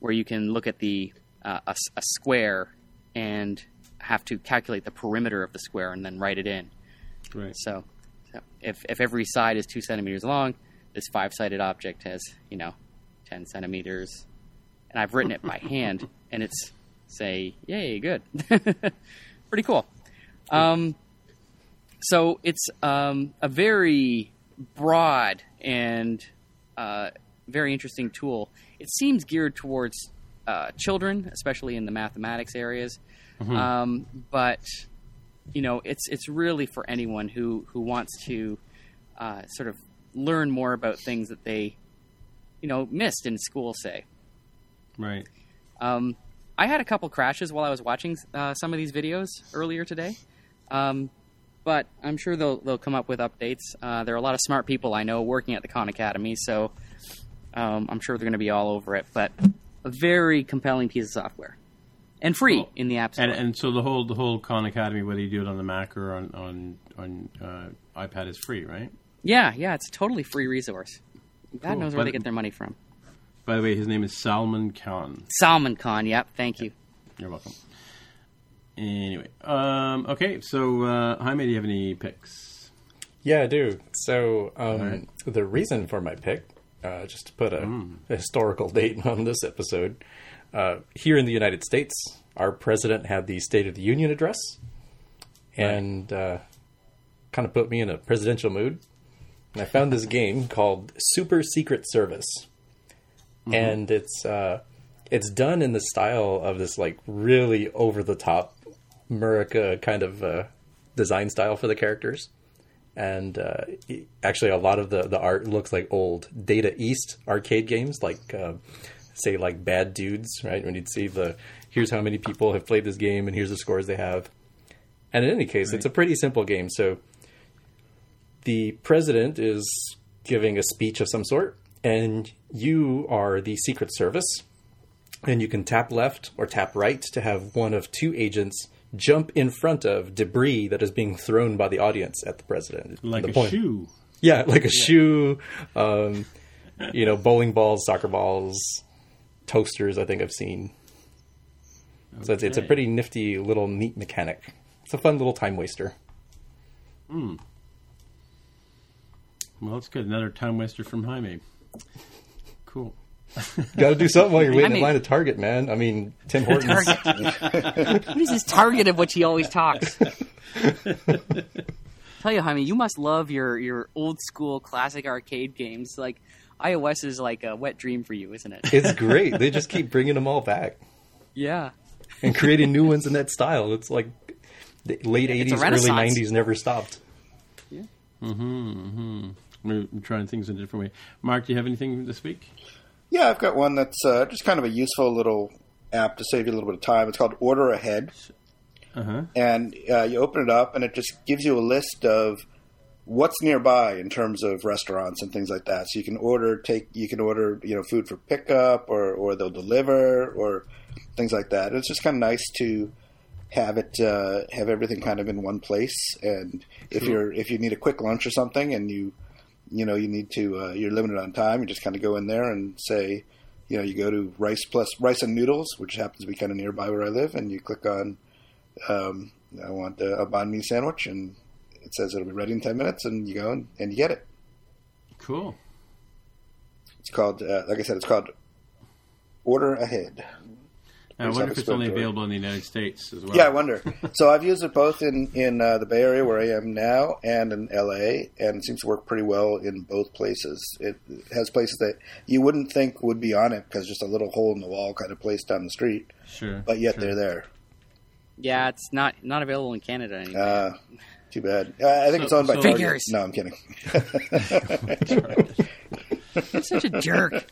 where you can look at the uh, a, a square and have to calculate the perimeter of the square and then write it in. Right. So, so if if every side is two centimeters long, this five-sided object has you know ten centimeters, and I've written it by [laughs] hand, and it's say, yay, good, [laughs] pretty cool. Um, so it's um, a very broad and uh, very interesting tool. It seems geared towards uh, children, especially in the mathematics areas. Um, but you know, it's it's really for anyone who who wants to uh, sort of learn more about things that they you know missed in school. Say, Right. um, I had a couple crashes while I was watching uh, some of these videos earlier today. Um, but I'm sure they'll they'll come up with updates. Uh, there are a lot of smart people I know working at the Khan Academy, so um, I'm sure they're going to be all over it. But a very compelling piece of software, and free in the App Store. And and so the whole the whole Khan Academy, whether you do it on the Mac or on on on uh, iPad, is free, right? yeah, yeah, it's a totally free resource. God Cool. knows where But- they get their money from. By the way, his name is Salman Khan. Salman Khan, yep, thank you. You're welcome. Anyway, um, okay. So uh, Jaime, do you have any picks? Yeah, I do. So um, right. the reason for my pick, uh, just to put a, a historical date on this episode, uh, here in the United States, our president had the State of the Union address, and uh, kind of put me in a presidential mood. And I found this game called Super Secret Service, and it's uh, it's done in the style of this like really over the top Murica kind of uh, design style for the characters and uh, actually a lot of the, the art looks like old Data East arcade games, like uh, say like Bad Dudes, right? When you'd see the here's how many people have played this game and here's the scores they have. And in any case, it's a pretty simple game. So the president is giving a speech of some sort, and you are the Secret Service, and you can tap left or tap right to have one of two agents jump in front of debris that is being thrown by the audience at the president. Like The a point- shoe. Yeah, like a shoe, um, you know, bowling balls, soccer balls, toasters. I think I've seen. So it's, it's a pretty nifty little neat mechanic. It's a fun little time waster. Well, it's good. Another time waster from Jaime. Cool. Got to do something while you're waiting I in line at Target, man. I mean, Tim Hortons. [laughs] What is this target of which he always talks? [laughs] Tell you, Jaime, you must love your, your old school classic arcade games. Like iOS is like a wet dream for you, isn't it? it's great. They just keep bringing them all back yeah. and creating new ones in that style. It's like the late It's '80s, early '90s never stopped. Mm-hmm, mm-hmm. We're trying things in a different way. Mark, do you have anything this week? Yeah, I've got one that's uh, just kind of a useful little app to save you a little bit of time. It's called Order Ahead, Uh huh. and uh, you open it up, and it just gives you a list of what's nearby in terms of restaurants and things like that. So you can order, take, you can order, you know, food for pickup, or or they'll deliver, or things like that. It's just kind of nice to have it uh, have everything kind of in one place. And if you're if you need a quick lunch or something, and you you know you need to uh, you're limited on time, you just kind of go in there and say, you know, you go to rice plus rice and noodles, which happens to be kind of nearby where I live, and you click on um, I want a, a banh mi sandwich, and it says it'll be ready in ten minutes, and you go and, and you get it. Cool. It's called, uh, like I said, it's called Order Ahead. I Pretty wonder if it's only self-explanatory. available in the United States as well. Yeah, I wonder. [laughs] so I've used it both in in uh, the Bay Area where I am now and in LA, and it seems to work pretty well in both places. It has places that you wouldn't think would be on it because just a little hole in the wall kind of place down the street, Sure. but yet sure. they're there. Yeah, it's not not available in Canada anymore. Uh, too bad. Uh, I think So- it's owned by so- Target. Figures. No, I'm kidding. [laughs] [laughs] You're such a jerk.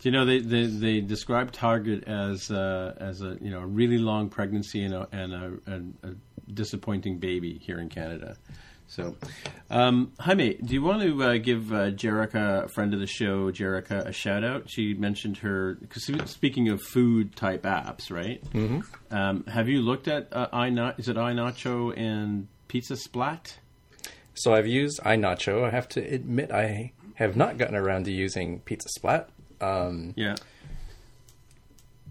Do you know they, they, they describe Target as uh, as a you know a really long pregnancy and a, and a, a, a disappointing baby here in Canada. So, um, Jaime, do you want to uh, give uh, Jerica, a friend of the show, Jerica, a shout out? She mentioned her because speaking of food type apps, right? Mm-hmm. Um, have you looked at uh, iNacho? Is it iNacho and Pizza Splat? So I've used iNacho. I have to admit I have not gotten around to using Pizza Splat. Um, Yeah.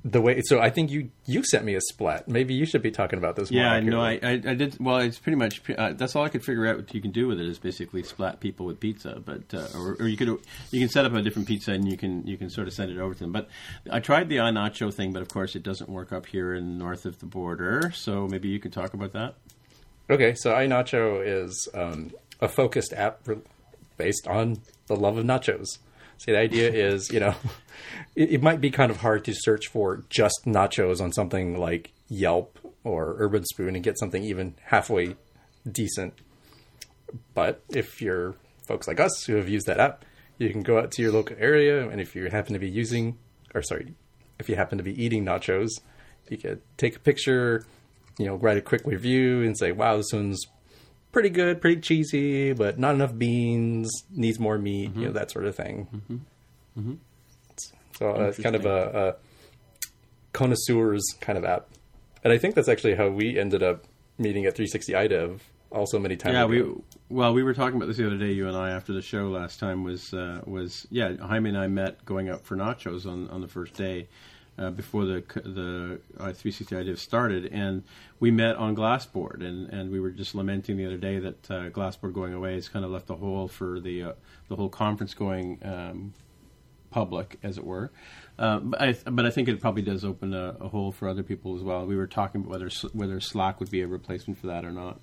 the way so I think you you sent me a splat. Maybe you should be talking about this. Yeah, no, I. I, I did. Well, it's pretty much uh, that's all I could figure out. What you can do with it is basically splat people with pizza, but uh, or, or you could you can set up a different pizza and you can you can sort of send it over to them. But I tried the iNacho thing, but of course it doesn't work up here in north of the border. So maybe you could talk about that. Okay, so iNacho is um, a focused app re- based on the love of nachos. See, the idea is, you know, [laughs] it, it might be kind of hard to search for just nachos on something like Yelp or Urban Spoon and get something even halfway decent. But if you're folks like us who have used that app, you can go out to your local area, and if you happen to be using, or sorry, if you happen to be eating nachos, you could take a picture, you know, write a quick review and say, wow, this one's pretty good, pretty cheesy, but not enough beans, needs more meat, you know, that sort of thing. So uh, it's kind of a, a connoisseurs kind of app. And I think that's actually how we ended up meeting at 360 iDev also many times Yeah, ago. we well we were talking about this the other day. You and I after the show last time was uh, was yeah Jaime and I met going out for nachos on, on the first day uh, before the the uh, 360 iDev started, and we met on Glassboard, and, and we were just lamenting the other day that uh, Glassboard going away has kind of left a hole for the uh, the whole conference going um, public, as it were. Uh, but, I, but I think it probably does open a, a hole for other people as well. We were talking about whether whether Slack would be a replacement for that or not.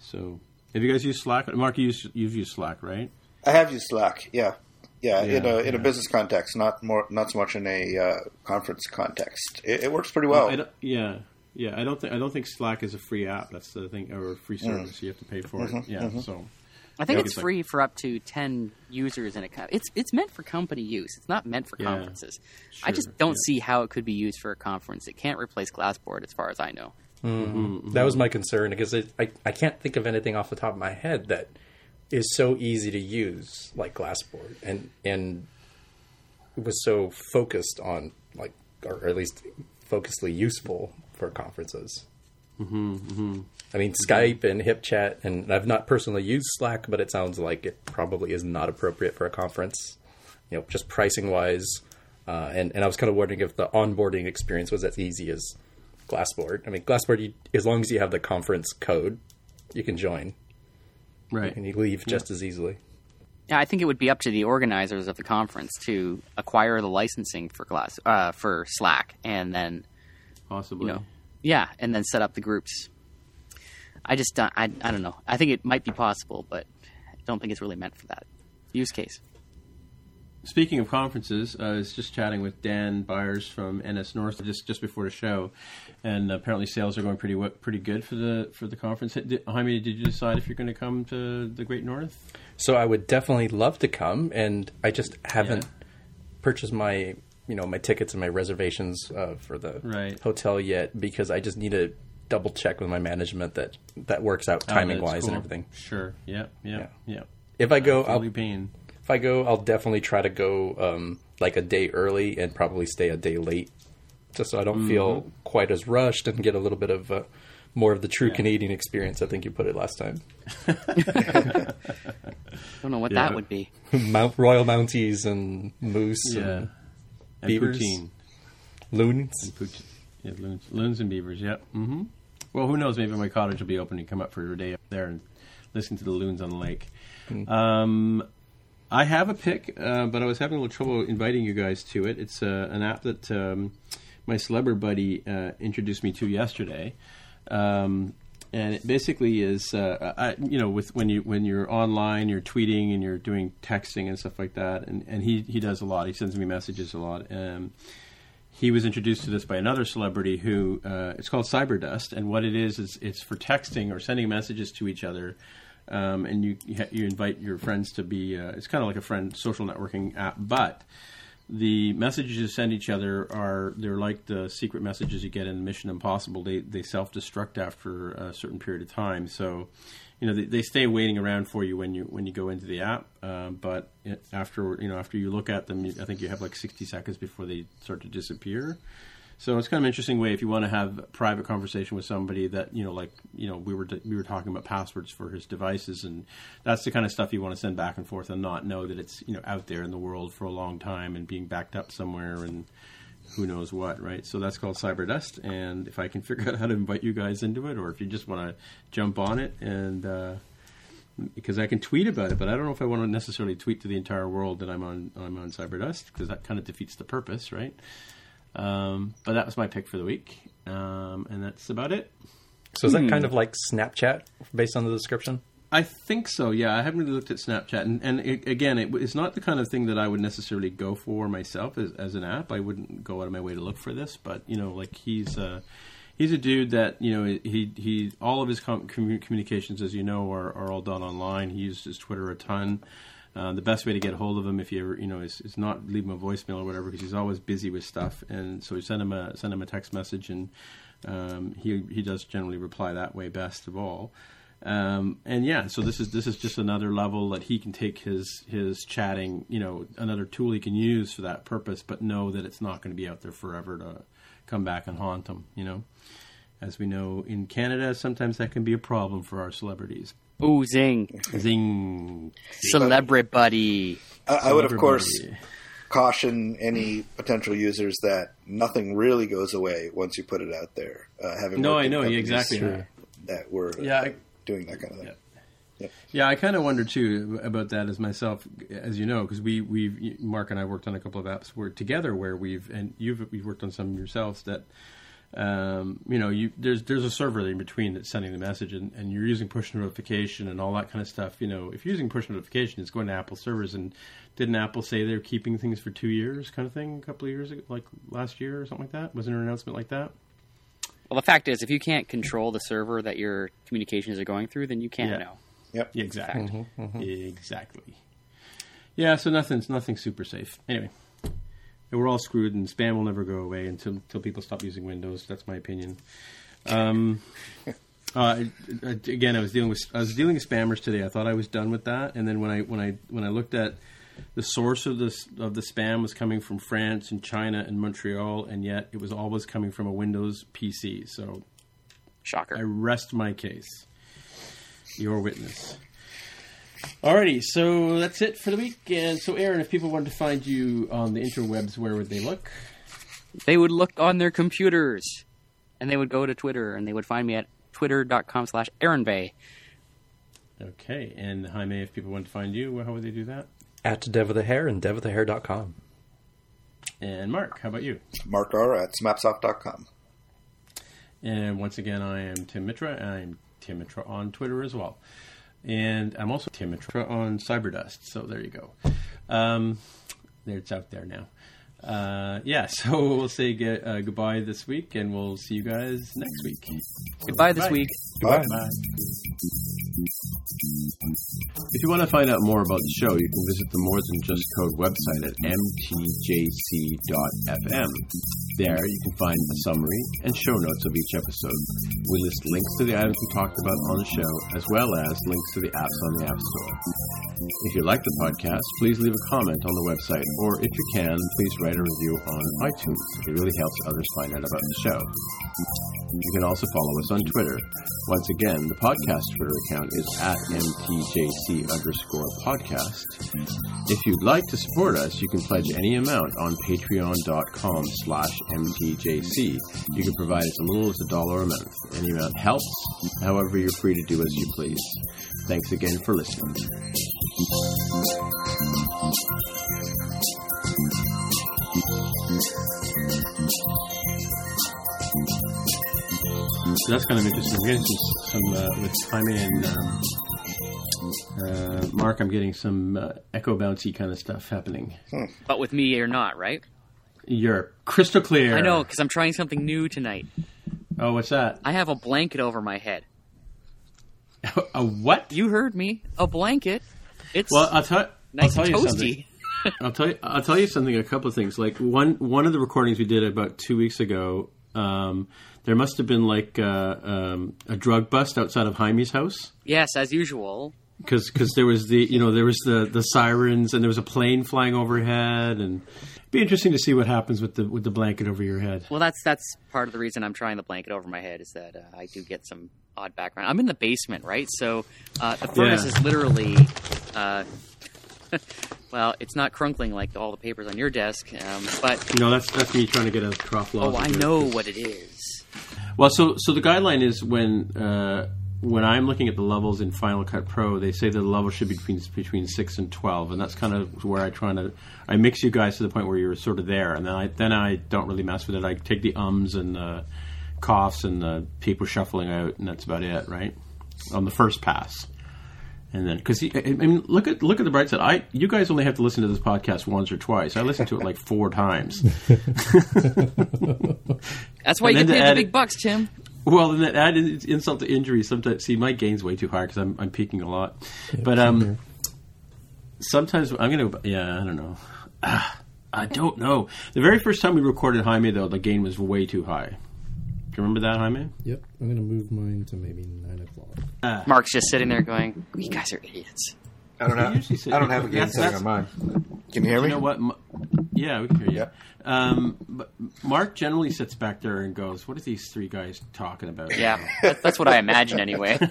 So, have you guys used Slack? Mark, you use, you've used Slack, right? I have used Slack. Yeah, yeah, in a in a business context, not more, not so much in a uh, conference context. It, it works pretty well. I don't, yeah, yeah. I don't think I don't think Slack is a free app. That's the thing, or a free mm. service. You have to pay for it. Mm-hmm, yeah. Mm-hmm. So, I think Yeah, it's it's like- free for up to ten users in a. company. it's it's meant for company use. It's not meant for Yeah. conferences. I just don't yeah. see how it could be used for a conference. It can't replace Glassboard, as far as I know. Mm-hmm, that was my concern because it, I I can't think of anything off the top of my head that is so easy to use like Glassboard and and was so focused on like or at least focusedly useful for conferences. Mm-hmm, I mean Skype and HipChat and I've not personally used Slack, but it sounds like it probably is not appropriate for a conference. You know, just pricing wise. Uh, and, and I was kind of wondering if the onboarding experience was as easy as Glassboard. I mean, Glassboard, you, as long as you have the conference code, you can join right. and you leave just as easily. Yeah, I think it would be up to the organizers of the conference to acquire the licensing for Glass uh, for Slack, and then Possibly. you know, yeah, and then set up the groups. I just don't, I I don't know. I think it might be possible, but I don't think it's really meant for that use case. Speaking of conferences, I was just chatting with Dan Byers from NS North just just before the show, and apparently sales are going pretty pretty good for the for the conference. Did, Jaime, did you decide if you're going to come to the Great North? So I would definitely love to come, and I just haven't Yeah. purchased my you know my tickets and my reservations uh, for the Right. hotel yet because I just need to double check with my management that that works out Oh, timing that's wise cool. and everything. Sure. Yeah. Yeah. Yeah. If I go, I'll, your pain. If I go, I'll definitely try to go um, like a day early and probably stay a day late, just so I don't feel Mm-hmm. quite as rushed and get a little bit of uh, more of the true Yeah. Canadian experience. I think you put it last time. I [laughs] don't know what Yeah. that would be. [laughs] Mount Royal Mounties and moose Yeah. and And beavers? poutine. loons. And pout- yeah, loons, loons and beavers. Yep. hmm Well, who knows? Maybe my cottage will be open. You come up for a day up there and listen to the loons on the lake. Um, I have a pick, uh, but I was having a little trouble inviting you guys to it. It's uh, an app that um, my celebrity buddy uh, introduced me to yesterday. Um, and it basically is, uh, I, you know, with when you when you're online, you're tweeting and you're doing texting and stuff like that. And, and he he does a lot. He sends me messages a lot. Um, he was introduced to this by another celebrity who uh, it's called Cyberdust, and what it is is it's for texting or sending messages to each other, um, and you you, invite your friends to be. Uh, it's kind of like a friend social networking app, but the messages you send each other are they're like the secret messages you get in Mission Impossible. They they self destruct after a certain period of time, so you know they, they stay waiting around for you when you when you go into the app. Um, but after you know after you look at them, I think you have like sixty seconds before they start to disappear. So it's kind of an interesting way if you want to have a private conversation with somebody that you know, like you know, we were we were talking about passwords for his devices, and that's the kind of stuff you want to send back and forth and not know that it's you know out there in the world for a long time and being backed up somewhere and who knows what, right? So that's called Cyberdust, and if I can [laughs] figure out how to invite you guys into it, or if you just want to jump on it and. Uh, because I can tweet about it, but I don't know if I want to necessarily tweet to the entire world that I'm on I'm on Cyberdust because that kind of defeats the purpose, right? Um, but that was my pick for the week, um, and that's about it. So is that kind of like Snapchat based on the description? I think so. Yeah, I haven't really looked at Snapchat, and, and it, again, it, it's not the kind of thing that I would necessarily go for myself as, as an app. I wouldn't go out of my way to look for this, but you know, like he's uh, he's a dude that you know he he all of his com- communications, as you know, are, are all done online. He uses Twitter a ton. Uh, the best way to get a hold of him, if you ever, you know, is, is not leave him a voicemail or whatever, because he's always busy with stuff. And so send him a send him a text message, and um, he he does generally reply that way best of all. Um, and yeah, so this is this is just another level that he can take his his chatting, you know, another tool he can use for that purpose, but know that it's not going to be out there forever to come back and haunt him. You know, as we know in Canada, sometimes that can be a problem for our celebrities. Ooh, zing. Zing. Celebrity. I, I would, of course, caution any potential users that nothing really goes away once you put it out there. Uh, having No, I know companies exactly. that were uh, Yeah, I- doing that kind of thing. Yeah, I kind of wonder too about that as myself, as you know, because we we've Mark and I worked on a couple of apps where together where we've and you've you've worked on some yourselves that um, you know you there's there's a server in between that's sending the message and, and you're using push notification and all that kind of stuff. You know, if you're using push notification, it's going to Apple servers. And didn't Apple say they're keeping things for two years, kind of thing, a couple of years ago, like last year or something like that? Wasn't an announcement like that? Well, the fact is, if you can't control the server that your communications are going through, then you can't Yeah. know. Yep. Yeah, exactly. Mm-hmm, Exactly. Yeah, so nothing's nothing super safe. Anyway, we're all screwed, and spam will never go away until until people stop using Windows. That's my opinion. Um, [laughs] uh, again, I was dealing with I was dealing with spammers today. I thought I was done with that, and then when I when I when I looked at the source of this of the spam was coming from France and China and Montreal, and yet it was always coming from a Windows PC. So Shocker. I rest my case. Your witness. Alrighty, so that's it for the week. And so, Aaron, if people wanted to find you on the interwebs, where would they look? they would look on their computers and they would go to Twitter and they would find me at twitter.com slash aaronvegh. Okay, and Jaime, if people wanted to find you, how would they do that? At Dev of the Hair and devofthehair.com. And Mark, how about you? Mark R at smapsoft.com. And once again, I am Tim Mitra. And I'm Tim Mitra on Twitter as well. And I'm also Tim on Cyberdust. So there you go. Um, there it's out there now. Uh, yeah, [laughs] so we'll say get, uh, goodbye this week, and we'll see you guys next week. Goodbye this Bye. week. Bye. If you want to find out more about the show, you can visit the More Than Just Code website at mtjc.fm. There, you can find a summary and show notes of each episode. We list links to the items we talked about on the show, as well as links to the apps on the App Store. If you like the podcast, please leave a comment on the website, or if you can, please write a review on iTunes. It really helps others find out about the show. You can also follow us on Twitter. Once again, the podcast Twitter account is at mtjc underscore podcast. If you'd like to support us, you can pledge any amount on patreon.com slash mtjc. You can provide as little as a dollar a month. Any amount helps. However, you're free to do as you please. Thanks again for listening. So that's kind of interesting. We're getting some, some uh, with Jaime and um, uh, Mark. I'm getting some uh, echo bouncy kind of stuff happening. But with me or not, right? You're crystal clear. I know, because I'm trying something new tonight. Oh, what's that? I have a blanket over my head. [laughs] a what? You heard me. A blanket. It's Well, I'll tell. nice I'll tell and you something. toasty. [laughs] I'll tell you. I'll tell you something. A couple of things. Like one one of the recordings we did about two weeks ago. Um, there must have been like uh, um, a drug bust outside of Jaime's house Yes, as usual. because there was the you know there was the the sirens and there was a plane flying overhead and it'd be interesting to see what happens with the with the blanket over your head. Well, that's that's part of the reason I'm trying the blanket over my head is that uh, I do get some odd background. I'm in the basement, right? So uh, the furnace Yeah. is literally, uh, [laughs] well, it's not crunkling like all the papers on your desk, um, but You know that's that's me trying to get a trough law. oh, I know what it is. Well, so so the guideline is when uh, when I'm looking at the levels in Final Cut Pro, they say that the level should be between between six and twelve, and that's kind of where I try to I mix you guys to the point where you're sort of there, and then I then I don't really mess with it. I take the ums and the coughs and the people shuffling out, and that's about it, right? On the first pass. And then, because I I mean, look at look at the bright side. I you guys only have to listen to this podcast once or twice. I listened to it like four times. [laughs] That's why And you then get paid add the big bucks, Tim. Well, then that add in- insult to injury. Sometimes, see, my gain's way too high because I'm I'm peaking a lot. but um, sometimes I'm gonna. Yeah, I don't know. Ah, I don't know. The very first time we recorded Jaime, though, the gain was way too high. Do you remember that, Jaime? Yep, I'm going to move mine to maybe 9 o'clock. Mark's just sitting there going, "You guys are idiots." I don't You usually say- have. I don't have a gain that's- setting on mine. Can you hear me? You know what? Yeah, we can hear you. Yeah. Um, but Mark generally sits back there and goes, "What are these three guys talking about?" Yeah, that's what I imagine anyway. [laughs]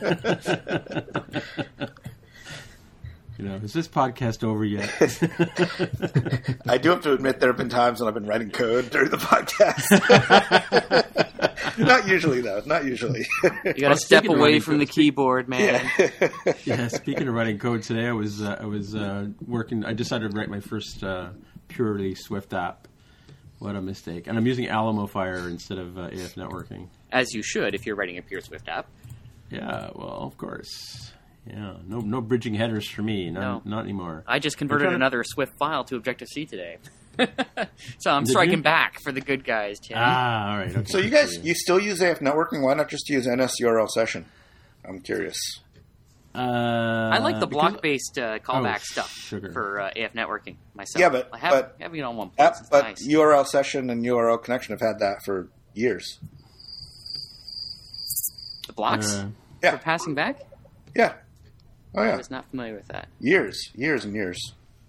You know, is this podcast over yet? [laughs] I do have to admit there have been times when I've been writing code during the podcast. [laughs] not usually, though. Not usually. You got to step away running from the keyboard, man. [laughs] yeah. Speaking of writing code, today I was uh, I was uh, working. I decided to write my first uh, purely Swift app. What a mistake! And I'm using Alamofire instead of uh, AFNetworking. As you should if you're writing a pure Swift app. Yeah, well, of course. Yeah, no no bridging headers for me. Not, No. not anymore. I just converted trying to- another Swift file to Objective C today. [laughs] so I'm Did striking you? back for the good guys, Tim. Ah, all right. Okay. so you guys, you still use AFNetworking? Why not just use NSURL session? I'm curious. uh, I like the because- block-based uh, callback Oh, stuff sugar. for uh, AFNetworking myself. Yeah, but- I have, but- having it on one place. App, but nice. URL session and URL connection have had that for years. the blocks Uh, Yeah. for passing back. Yeah. Oh yeah, I was not familiar with that. Years, years and years,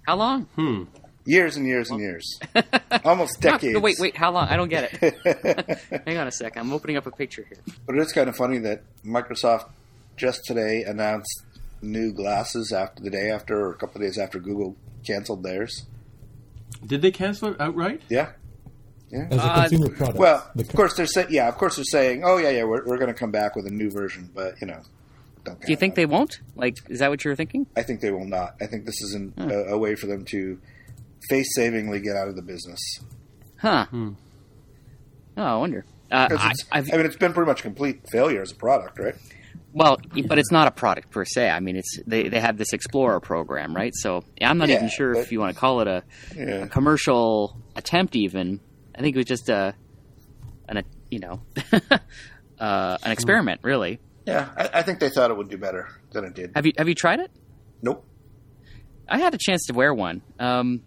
How long? hmm. years and years and years, [laughs] almost decades. no, wait, wait. How long? I don't get it. [laughs] Hang on a sec. I'm opening up a picture here. But it is kind of funny that Microsoft just today announced new glasses after the day after, or a couple of days after Google canceled theirs. Did they cancel it outright? Yeah. Yeah. As a Uh, consumer product. Well, the of course they're saying, yeah, of course they're saying, oh yeah, yeah, we're, we're going to come back with a new version, but you know, don't. Do you think they won't? Like, is that what you were thinking? I think they will not. I think this is an, Hmm. a, a way for them to face savingly get out of the business. Huh. Hmm. Oh, I wonder. Uh, 'Cause I, I've, mean, it's been pretty much complete failure as a product, right? Well, but it's not a product per se. I mean, it's they, they have this Explorer program, right? So I'm not Yeah, even sure but- if you want to call it a, Yeah. a commercial attempt. Even I think it was just a an a, you know [laughs] uh, an experiment, really. Yeah, I, I think they thought it would do better than it did. Have you have you tried it? Nope. I had a chance to wear one, um,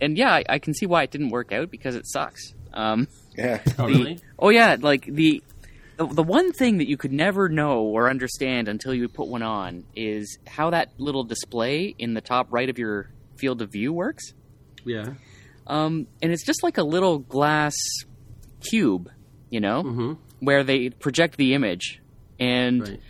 and yeah, I, I can see why it didn't work out because it sucks. Um, Yeah. [laughs] Oh, the- really? Oh yeah, like the, the the one thing that you could never know or understand until you put one on is how that little display in the top right of your field of view works. Yeah. Um, and it's just like a little glass cube, you know, Mm-hmm. where they project the image, and Right.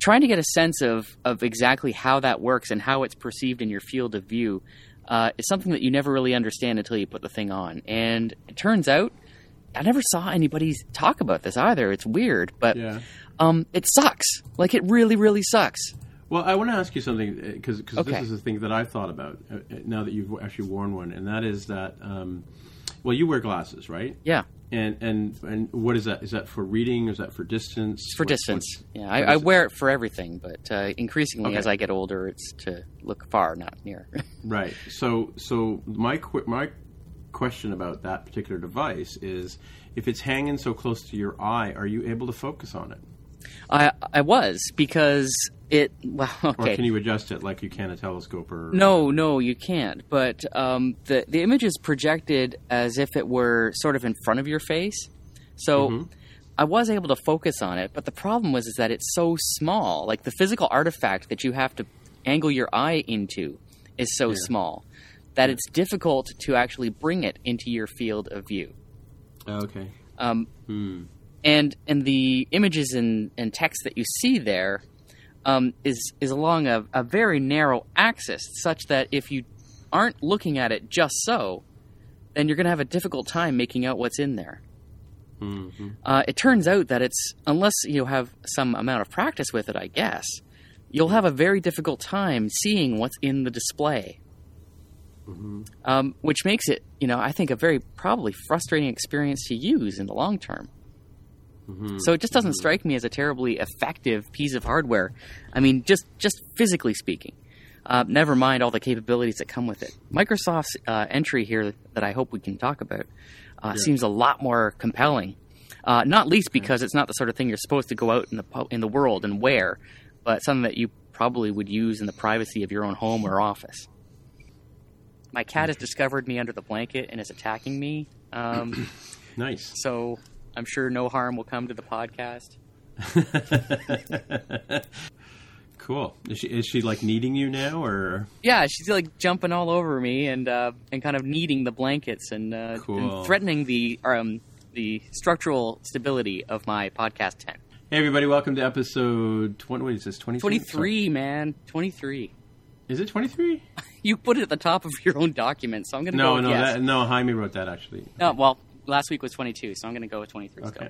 trying to get a sense of of exactly how that works and how it's perceived in your field of view uh, is something that you never really understand until you put the thing on. And it turns out, I never saw anybody talk about this either. It's weird, but Yeah. um, it sucks. Like it really, really sucks. Well, I want to ask you something because Okay. this is a thing that I've thought about uh, uh, now that you've actually worn one, and that is that. Um, well, you wear glasses, right? Yeah, And and and what is that? Is that for reading? Is that for distance? for What- distance. what- Yeah, I, I wear it for everything, but uh, increasingly Okay. as I get older, it's to look far, not near. [laughs] Right. So so my qu- my question about that particular device is if it's hanging so close to your eye, are you able to focus on it, I I was because it. Well, [laughs] or can you adjust it like you can a telescope or No, no, you can't. But um, the the image is projected as if it were sort of in front of your face. So Mm-hmm. I was able to focus on it, but the problem was is that it's so small. Like the physical artifact that you have to angle your eye into is so small that it's difficult to actually bring it into your field of view. Oh, okay. Um, Hmm. And and the images and, and text that you see there um, is is along a, a very narrow axis, such that if you aren't looking at it just so, then you're going to have a difficult time making out what's in there. hmm Uh, it turns out that it's unless you have some amount of practice with it, I guess, you'll have a very difficult time seeing what's in the display. Um, which makes it, you know, I think a very probably frustrating experience to use in the long term. So it just doesn't strike me as a terribly effective piece of hardware. I mean, just just physically speaking. Uh, never mind all the capabilities that come with it. Microsoft's uh, entry here that I hope we can talk about uh, seems a lot more compelling. Uh, not least because it's not the sort of thing you're supposed to go out in the in the world and wear, but something that you probably would use in the privacy of your own home or office. My cat has discovered me under the blanket and is attacking me. Um, [clears throat] Nice. so I'm sure no harm will come to the podcast. [laughs] cool. Is she is she like needing you now or Yeah, she's like jumping all over me and uh, and kind of kneading the blankets and, uh, Cool. and threatening the um, the structural stability of my podcast tent. Hey everybody, welcome to episode 20 what is this 23? Twenty three, man, twenty three. Is it 23? [laughs] You put it at the top of your own document, so I'm going to go No, with no, that, no, Jaime wrote that actually. No, well, last week was twenty two, so I'm going to go with twenty three. Okay.